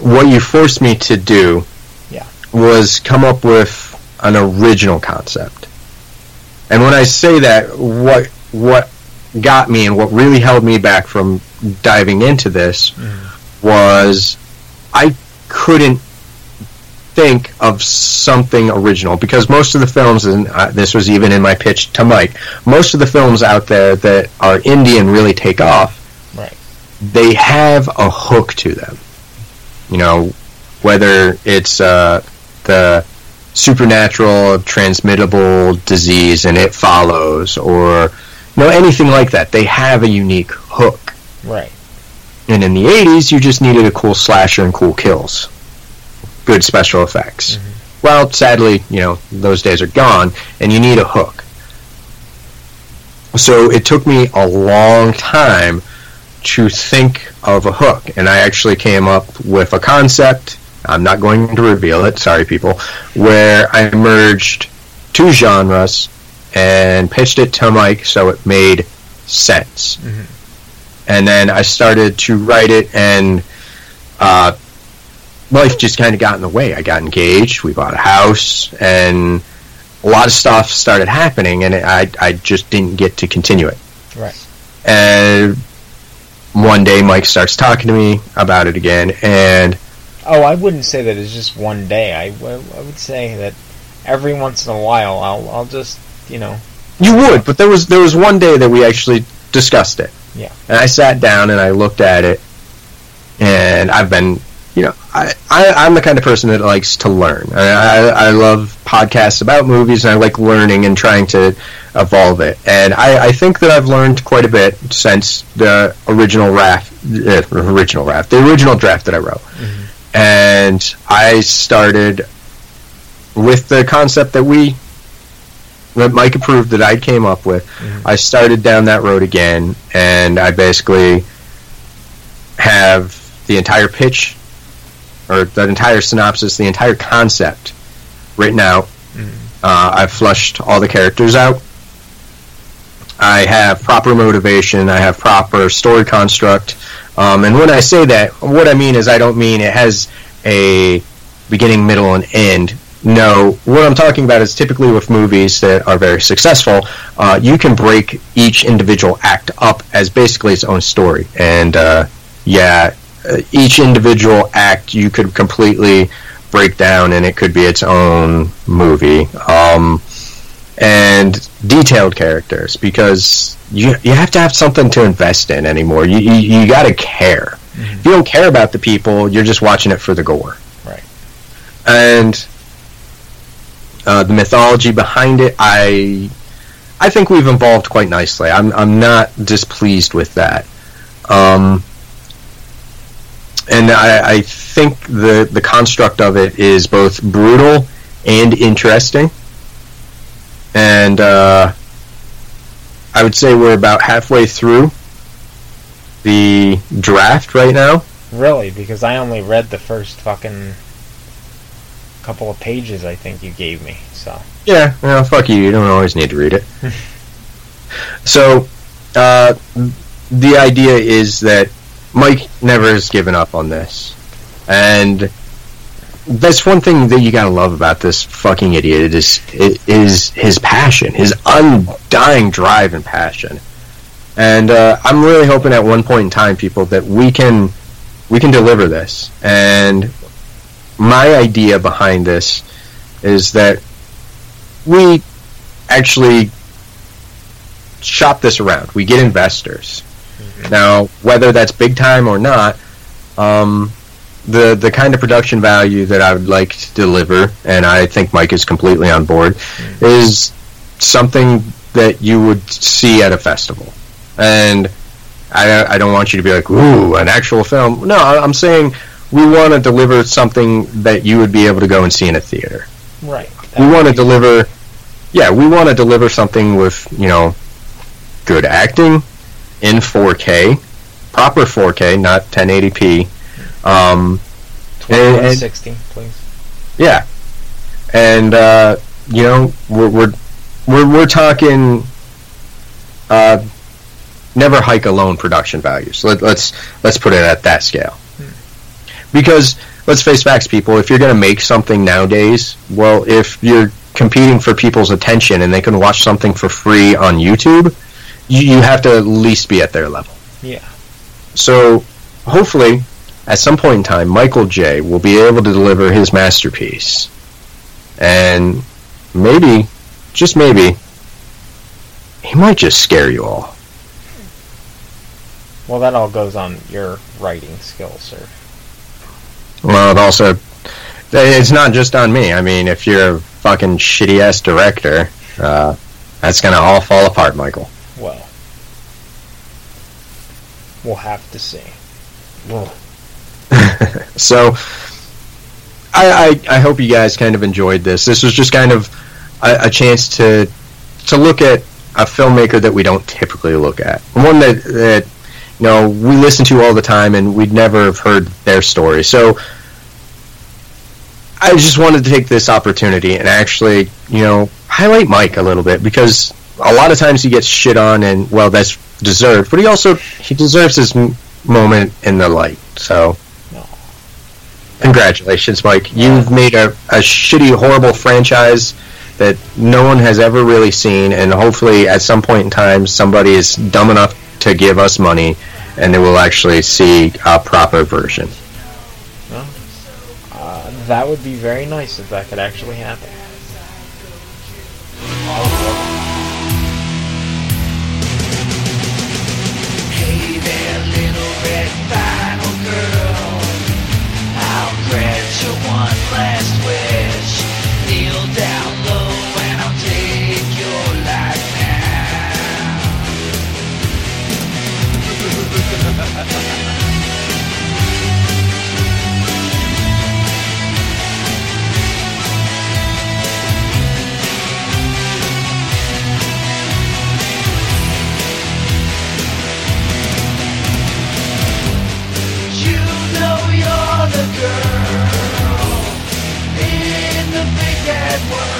what you forced me to do Yeah. was come up with an original concept. And when I say that, what what got me and what really held me back from diving into this mm-hmm. was I couldn't think of something original because most of the films, and uh, this was even in my pitch to Mike, most of the films out there that are indie and really take off, Right. they have a hook to them. You know, whether it's uh, the supernatural transmittable disease and it follows, or you know anything like that, they have a unique hook. Right. And in the '80s, you just needed a cool slasher and cool kills, good special effects. Mm-hmm. Well, sadly, you know those days are gone, and you need a hook. So it took me a long time to think of a hook, and I actually came up with a concept. I'm not going to reveal it, sorry people, where I merged two genres and pitched it to Mike so it made sense. Mm-hmm. And then I started to write it, and uh, life just kind of got in the way. I got engaged, we bought a house, and a lot of stuff started happening, and I, I just didn't get to continue it. Right. And one day Mike starts talking to me about it again, and Oh, I wouldn't say that it's just one day. I, w- I would say that every once in a while I'll I'll just you know you would, but there was there was one day that we actually discussed it. Yeah. And I sat down and I looked at it, and I've been, you know, I, I I'm the kind of person that likes to learn. I, I I love podcasts about movies, and I like learning and trying to evolve it. And I, I think that I've learned quite a bit since the original raft, uh, original raft, the original draft that I wrote. And I started with the concept that we that Mike approved that I came up with. I started down that road again, and I basically have the entire pitch, or the entire synopsis, the entire concept written out. Uh, I've flushed all the characters out. I have proper motivation. I have proper story construct. Um, and when I say that, what I mean is I don't mean it has a beginning, middle, and end. No, what I'm talking about is typically with movies that are very successful, uh, you can break each individual act up as basically its own story. And uh, yeah, uh, each individual act you could completely break down, and it could be its own movie. Um, and detailed characters because you you have to have something to invest in anymore. You you, you got to care. If you don't care about the people, you're just watching it for the gore. Right. And uh, the mythology behind it, I I think we've evolved quite nicely. I'm I'm not displeased with that. Um, and I, I think the the construct of it is both brutal and interesting. And uh, I would say we're about halfway through the draft right now. Really, because I only read the first fucking couple of pages I think you gave me. So Yeah, well, fuck you. You don't always need to read it. so, uh, the idea is that Mike never has given up on this, and that's one thing that you gotta love about this fucking idiot is is his passion, his undying drive and passion. And uh, I'm really hoping at one point in time, people, that we can we can deliver this. And my idea behind this is that we actually shop this around. We get investors. Now, whether that's big time or not, um, the the kind of production value that I would like to deliver, and I think Mike is completely on board, is something that you would see at a festival. And I, I don't want you to be like, ooh, an actual film. No, I'm saying we want to deliver something that you would be able to go and see in a theater. Right. we want to deliver yeah we want to deliver something with you know good acting in 4k proper 4k not 1080p um and- and- 2160, please. yeah. And uh you know we're we're we're, we're talking uh never hike alone production values Let, let's let's put it at that scale because let's face facts people if you're going to make something nowadays well if you're competing for people's attention and they can watch something for free on youtube you, you have to at least be at their level Yeah. so hopefully at some point in time michael j will be able to deliver his masterpiece and maybe just maybe he might just scare you all Well, that all goes on your writing skills, sir. Well, it also, it's not just on me. I mean, if you're a fucking shitty ass director, uh, that's gonna all fall apart, Michael. Well, we'll have to see. Well, So, I, I, I hope you guys kind of enjoyed this. This was just kind of a, a chance to to look at a filmmaker that we don't typically look at. One that that you know we listen to all the time, and we'd never have heard their story. So. I just wanted to take this opportunity and actually, you know, highlight Mike a little bit because a lot of times he gets shit on, and well, that's deserved. But he also he deserves his m- moment in the light. So, No. congratulations, Mike. You've made a, a shitty, horrible franchise that no one has ever really seen, and hopefully, at some point in time, somebody is dumb enough to give us money, and they will actually see a proper version. uh, that would be very nice if that could actually happen. Hey there, little red vinyl girl. I'll grant you one last wish. The big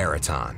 Peraton